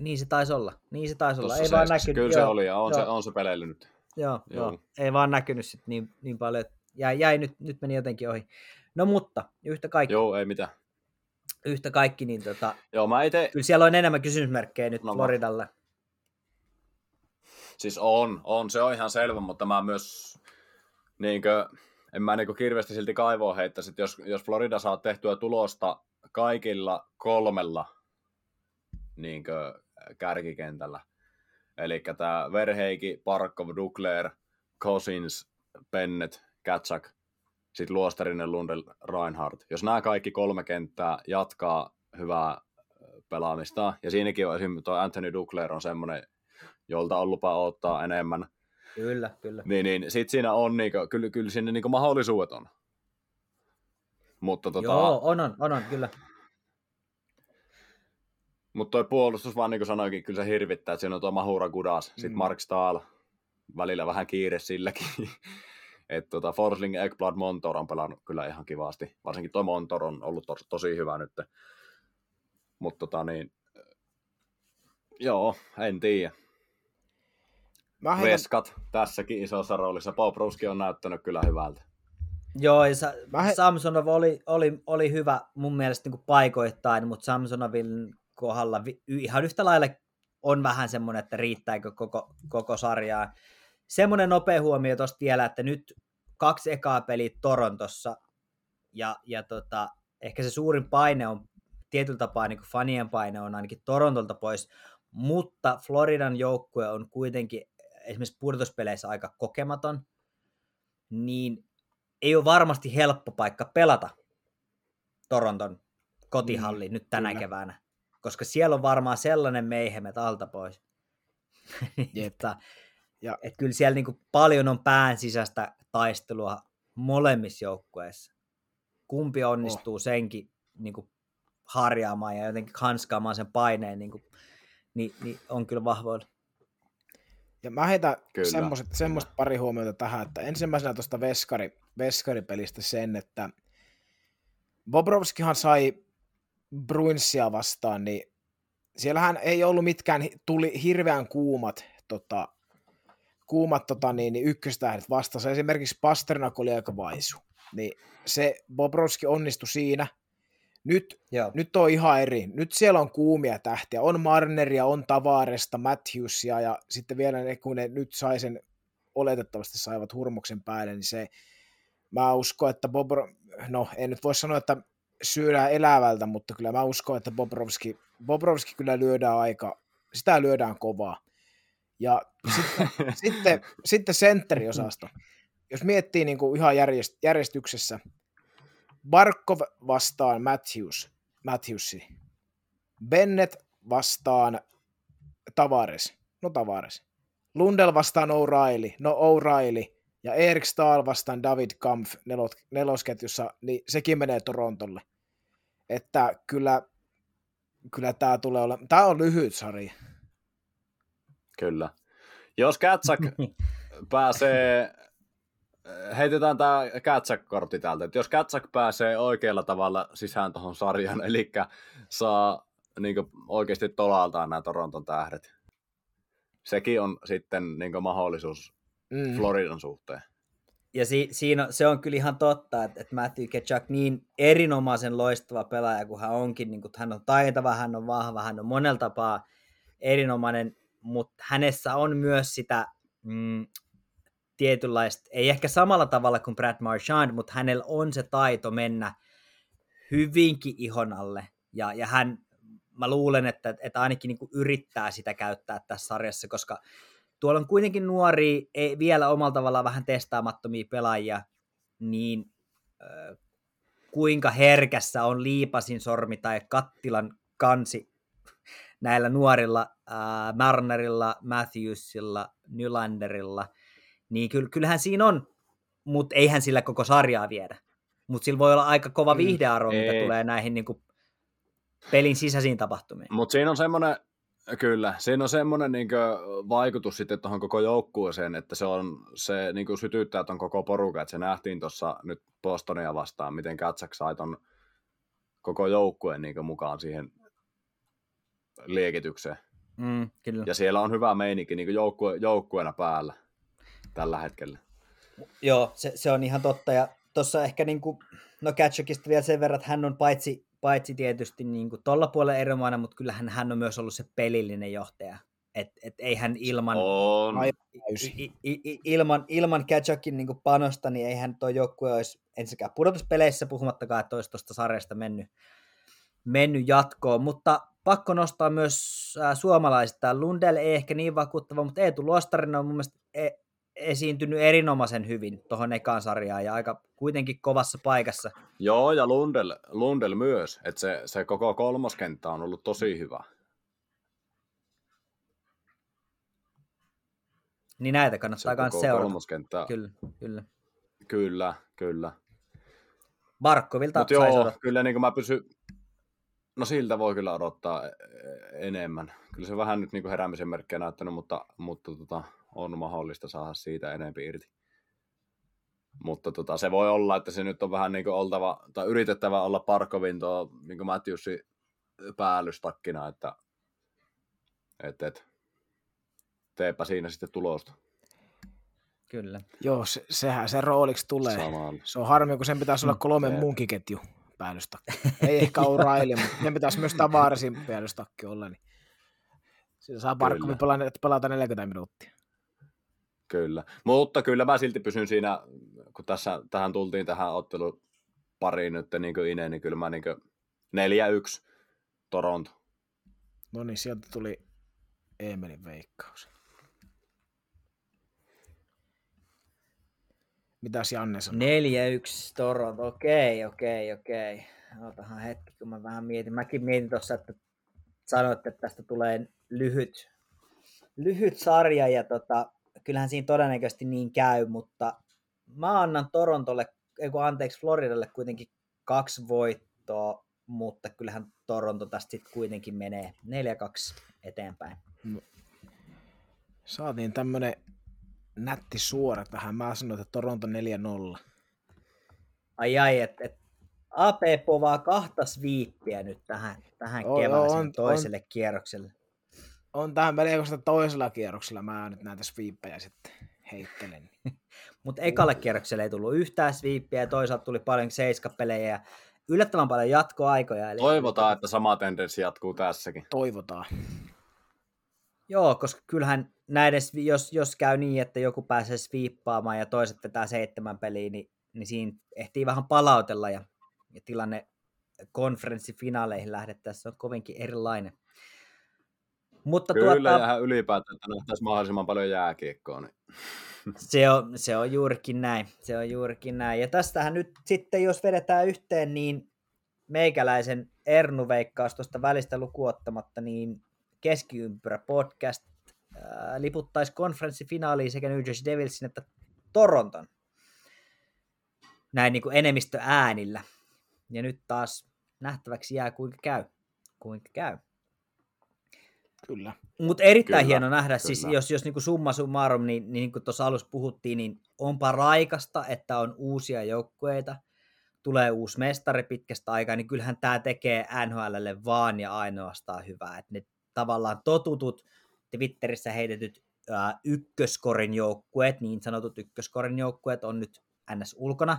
[SPEAKER 2] Niin se taisi olla. Niin se taisi olla. Ei vaan näkynyt.
[SPEAKER 3] Kyllä se oli ja on, se, on se peleillyt
[SPEAKER 2] Joo, joo. joo. ei vaan näkynyt sit niin, niin paljon. Jäi, jäi nyt, nyt meni jotenkin ohi. No mutta, yhtä kaikki.
[SPEAKER 3] Joo, ei mitään.
[SPEAKER 2] Yhtä kaikki, niin tota,
[SPEAKER 3] joo, mä ite...
[SPEAKER 2] kyllä siellä on enemmän kysymysmerkkejä nyt no, Floridalle.
[SPEAKER 3] Siis on, on, se on ihan selvä, mutta mä myös niinkö, en mä niinkö kirveästi silti kaivoa heittäisi, jos, jos Florida saa tehtyä tulosta kaikilla kolmella niinkö, kärkikentällä. Eli tämä Verheiki, Parkov, Dukler, Cousins, Pennet, Katsak, sitten Luostarinen, Lundel, Reinhardt. Jos nämä kaikki kolme kenttää jatkaa hyvää pelaamista, ja siinäkin on esimerkiksi tuo Anthony Dukler on semmoinen, jolta on lupa ottaa enemmän.
[SPEAKER 2] Kyllä, kyllä.
[SPEAKER 3] Niin, niin sitten siinä on, niinku, kyllä, kyllä sinne niinku mahdollisuudet on. Mutta tota...
[SPEAKER 2] Joo, on, on, on, on kyllä.
[SPEAKER 3] Mutta toi puolustus vaan niin kuin sanoikin, kyllä se hirvittää, että siinä on tuo Mahura Gudas, mm. sitten Mark Stahl, välillä vähän kiire silläkin. että tota, Forsling, Ekblad, Montor on pelannut kyllä ihan kivasti. Varsinkin tuo Montor on ollut to- tosi hyvä nyt. Mutta tota niin, joo, en tiedä. Heitän... Veskat tässäkin isossa roolissa. Popruski on näyttänyt kyllä hyvältä.
[SPEAKER 2] Joo, ja Sa- he... Samsonov oli, oli, oli hyvä mun mielestä niin kuin paikoittain, mutta Samsonovin kohdalla ihan yhtä lailla on vähän semmoinen, että riittääkö koko, koko sarjaa. Semmoinen nopea huomio tuosta vielä, että nyt kaksi ekaa peliä Torontossa, ja, ja tota, ehkä se suurin paine on tietyllä tapaa niin fanien paine on ainakin Torontolta pois, mutta Floridan joukkue on kuitenkin esimerkiksi pudotuspeleissä aika kokematon, niin ei ole varmasti helppo paikka pelata Toronton kotihalli mm, nyt tänä kyllä. keväänä koska siellä on varmaan sellainen meihemet alta pois. että, ja. et kyllä siellä niinku paljon on pään sisäistä taistelua molemmissa joukkueissa. Kumpi onnistuu oh. senkin niinku harjaamaan ja jotenkin hanskaamaan sen paineen, niinku, niin, niin on kyllä vahvoilla.
[SPEAKER 4] Ja mä heitän semmoista pari huomiota tähän, että ensimmäisenä tuosta veskari, veskaripelistä sen, että Bobrovskihan sai Bruinsia vastaan, niin siellähän ei ollut mitkään, tuli hirveän kuumat, tota, kuumat tota, niin, niin ykköstähdet vastassa. Esimerkiksi Pasternak oli aika vaisu. Niin se Bobrovski onnistui siinä. Nyt, Joo. nyt on ihan eri. Nyt siellä on kuumia tähtiä. On Marneria, on Tavaresta, Matthewsia ja sitten vielä ne, kun ne nyt sai sen, oletettavasti saivat hurmuksen päälle, niin se, mä uskon, että Bobro, no en nyt voi sanoa, että syödään elävältä, mutta kyllä mä uskon, että Bobrovski, Bobrovski kyllä lyödään aika, sitä lyödään kovaa. Ja sitten, sitten, sitten sentteriosasto. jos miettii niin kuin ihan järjest, järjestyksessä, Barkov vastaan Matthews, Matthewsi, Bennett vastaan Tavares, no Tavares, Lundell vastaan O'Reilly, no O'Reilly, ja Erik Stahl vastaan David Kampf nelot, nelosketjussa, niin sekin menee Torontolle. Että kyllä, kyllä tämä tulee olla, tämä on lyhyt sarja.
[SPEAKER 3] Kyllä. Jos Katsak pääsee, heitetään tämä Katsak-kortti täältä, että jos Katsak pääsee oikealla tavalla sisään tuohon sarjan, eli saa niin oikeasti tolaltaan nämä Toronton tähdet, sekin on sitten niin mahdollisuus mm. Floridan suhteen.
[SPEAKER 2] Ja si, siinä, se on kyllä ihan totta, että, että Matthew Ketchuk niin erinomaisen loistava pelaaja, kun hän onkin, niin kuin, hän on taitava, hän on vahva, hän on monella tapaa erinomainen, mutta hänessä on myös sitä mm, tietynlaista, ei ehkä samalla tavalla kuin Brad Marchand, mutta hänellä on se taito mennä hyvinkin ihon alle. Ja, ja hän, mä luulen, että, että ainakin niin yrittää sitä käyttää tässä sarjassa, koska tuolla on kuitenkin nuoria, ei, vielä omalla tavallaan vähän testaamattomia pelaajia, niin äh, kuinka herkässä on liipasin sormi tai kattilan kansi näillä nuorilla äh, Marnerilla, Matthewsilla, Nylanderilla, niin kyllähän siinä on, mutta eihän sillä koko sarjaa viedä. Mutta sillä voi olla aika kova viihdearvo, mm, mitä tulee näihin niin kuin, pelin sisäisiin tapahtumiin.
[SPEAKER 3] Mutta siinä on semmoinen, Kyllä, siinä on semmoinen niin vaikutus sitten tuohon koko joukkueeseen, että se, on, se niin sytyttää tuon koko porukan, että se nähtiin tuossa nyt Bostonia vastaan, miten Katsak sai ton koko joukkueen niin mukaan siihen liekitykseen.
[SPEAKER 2] Mm, kyllä.
[SPEAKER 3] Ja siellä on hyvä meininki niin joukkue, joukkueena päällä tällä hetkellä.
[SPEAKER 2] Joo, se, se on ihan totta. Ja tuossa ehkä, niin kuin, no Katchukista vielä sen verran, että hän on paitsi paitsi tietysti niin kuin tuolla puolella erinomainen, mutta kyllähän hän on myös ollut se pelillinen johtaja. Et, et ei hän ilman,
[SPEAKER 3] on.
[SPEAKER 2] I, i, ilman, ilman Kajakin niin panosta, niin eihän tuo joukkue olisi ensinnäkään pudotuspeleissä, puhumattakaan, että olisi tuosta sarjasta mennyt, mennyt jatkoon. Mutta pakko nostaa myös äh, suomalaista. Lundell ei ehkä niin vakuuttava, mutta Eetu Luostarinen on mun mielestä e, esiintynyt erinomaisen hyvin tuohon ekaan sarjaan ja aika kuitenkin kovassa paikassa.
[SPEAKER 3] Joo, ja Lundell, Lundell myös, että se, se koko kolmoskenttä on ollut tosi hyvä.
[SPEAKER 2] Niin näitä kannattaa myös seurata.
[SPEAKER 3] Kolmoskenttä.
[SPEAKER 2] Kyllä, kyllä.
[SPEAKER 3] Kyllä, kyllä.
[SPEAKER 2] Barkovilta Mut
[SPEAKER 3] joo, kyllä niin kuin mä pysyn, no siltä voi kyllä odottaa e- e- enemmän. Kyllä se vähän nyt niin kuin heräämisen merkkejä näyttänyt, mutta, mutta tota, on mahdollista saada siitä enempi irti. Mutta tota, se voi olla, että se nyt on vähän niin kuin oltava, tai yritettävä olla Parkovin tuo niin Matthewsin päällystakkina, että et, et, teepä siinä sitten tulosta.
[SPEAKER 2] Kyllä.
[SPEAKER 4] Joo, se, sehän se rooliksi tulee. Samaan. Se on harmi, kun sen pitäisi olla kolmen muunkin ketju päällystakki. Ei ehkä O'Reilly, mutta sen pitäisi myös Tavarisin päällystakki olla. Niin siinä saa Parkovi pelata, pelata 40 minuuttia.
[SPEAKER 3] Kyllä, mutta kyllä mä silti pysyn siinä, kun tässä, tähän tultiin tähän ottelu pariin nyt niin kuin Ine, niin kyllä mä niin 4-1 Toronto.
[SPEAKER 4] No niin, sieltä tuli Emelin veikkaus. Mitäs Janne sanoo? 4-1
[SPEAKER 2] Toronto, okei, okei, okei. Otahan hetki, kun mä vähän mietin. Mäkin mietin tuossa, että sanoitte, että tästä tulee lyhyt, lyhyt sarja ja tota, kyllähän siinä todennäköisesti niin käy, mutta mä annan Torontolle, ei kun anteeksi Floridalle kuitenkin kaksi voittoa, mutta kyllähän Toronto tästä sitten kuitenkin menee 4-2 eteenpäin.
[SPEAKER 4] Saatiin tämmönen nätti suora tähän. Mä sanoin, että Toronto 4-0.
[SPEAKER 2] Ai ai, että et AP povaa kahta sviippiä nyt tähän, tähän kevääseen toiselle on, kierrokselle
[SPEAKER 4] on tähän melkoista toisella kierroksella. Mä nyt näitä sweepejä sitten heittelen.
[SPEAKER 2] Mutta ekalle kierrokselle ei tullut yhtään sweepejä ja toisaalta tuli paljon seiskapelejä ja yllättävän paljon jatkoaikoja. Eli...
[SPEAKER 3] Toivotaan, että sama tendenssi jatkuu tässäkin.
[SPEAKER 4] Toivotaan.
[SPEAKER 2] Joo, koska kyllähän näiden, jos, jos käy niin, että joku pääsee sviippaamaan ja toiset vetää seitsemän peliä, niin, niin siinä ehtii vähän palautella ja, ja tilanne konferenssifinaaleihin lähdettäessä on kovinkin erilainen.
[SPEAKER 3] Mutta Kyllä, tuota... ja ylipäätään, että nähtäisiin mahdollisimman paljon jääkiekkoa. Niin...
[SPEAKER 2] Se on, se on juurikin näin. Se on juurikin näin. Ja tästähän nyt sitten, jos vedetään yhteen, niin meikäläisen Ernu veikkaus tuosta välistä lukuottamatta, niin keskiympyrä podcast liputtaisi konferenssifinaaliin sekä New Jersey Devilsin että Toronton. Näin niin kuin enemmistö äänillä. Ja nyt taas nähtäväksi jää kuinka käy. Kuinka käy.
[SPEAKER 4] Kyllä.
[SPEAKER 2] Mutta erittäin kyllä, hieno nähdä, siis kyllä. siis jos, jos niin kuin summa summarum, niin, niin, niin kuin tuossa alussa puhuttiin, niin onpa raikasta, että on uusia joukkueita, tulee uusi mestari pitkästä aikaa, niin kyllähän tämä tekee NHLlle vaan ja ainoastaan hyvää. Että ne tavallaan totutut, Twitterissä heitetyt ää, ykköskorin joukkueet, niin sanotut ykköskorin joukkueet on nyt ns. ulkona,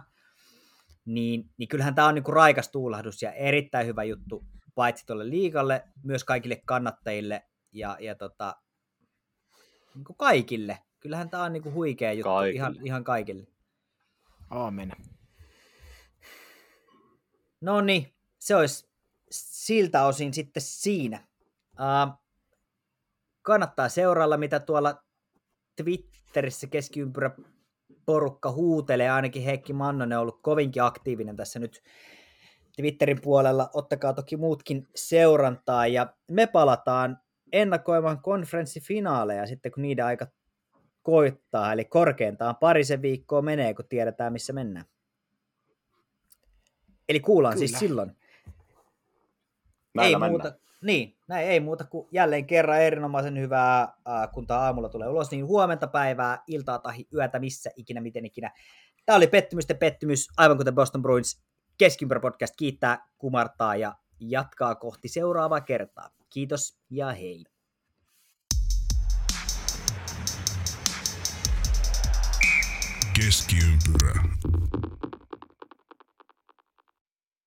[SPEAKER 2] niin, niin kyllähän tämä on niinku raikas tuulahdus ja erittäin hyvä juttu paitsi tuolle liikalle, myös kaikille kannattajille ja, ja tota, niin kuin kaikille. Kyllähän tämä on niin kuin huikea juttu kaikille. Ihan, ihan kaikille.
[SPEAKER 4] Aamen.
[SPEAKER 2] No niin, se olisi siltä osin sitten siinä. Uh, kannattaa seurailla, mitä tuolla Twitterissä keskiympyrä porukka huutelee, ainakin Heikki Mannonen on ollut kovinkin aktiivinen tässä nyt Twitterin puolella. Ottakaa toki muutkin seurantaa ja me palataan ennakoimaan konferenssifinaaleja sitten, kun niiden aika koittaa, eli korkeintaan parisen viikkoa menee, kun tiedetään, missä mennään. Eli kuullaan siis Kyllä. siis silloin.
[SPEAKER 3] Näillä ei muuta,
[SPEAKER 2] niin, näin ei muuta kuin jälleen kerran erinomaisen hyvää, äh, kun tämä aamulla tulee ulos, niin huomenta päivää, iltaa tai yötä, missä ikinä, miten ikinä. Tämä oli pettymysten pettymys, aivan kuten Boston Bruins Keskimpärä podcast kiittää, kumartaa ja jatkaa kohti seuraavaa kertaa. Kiitos ja hei. Keskiympyrä.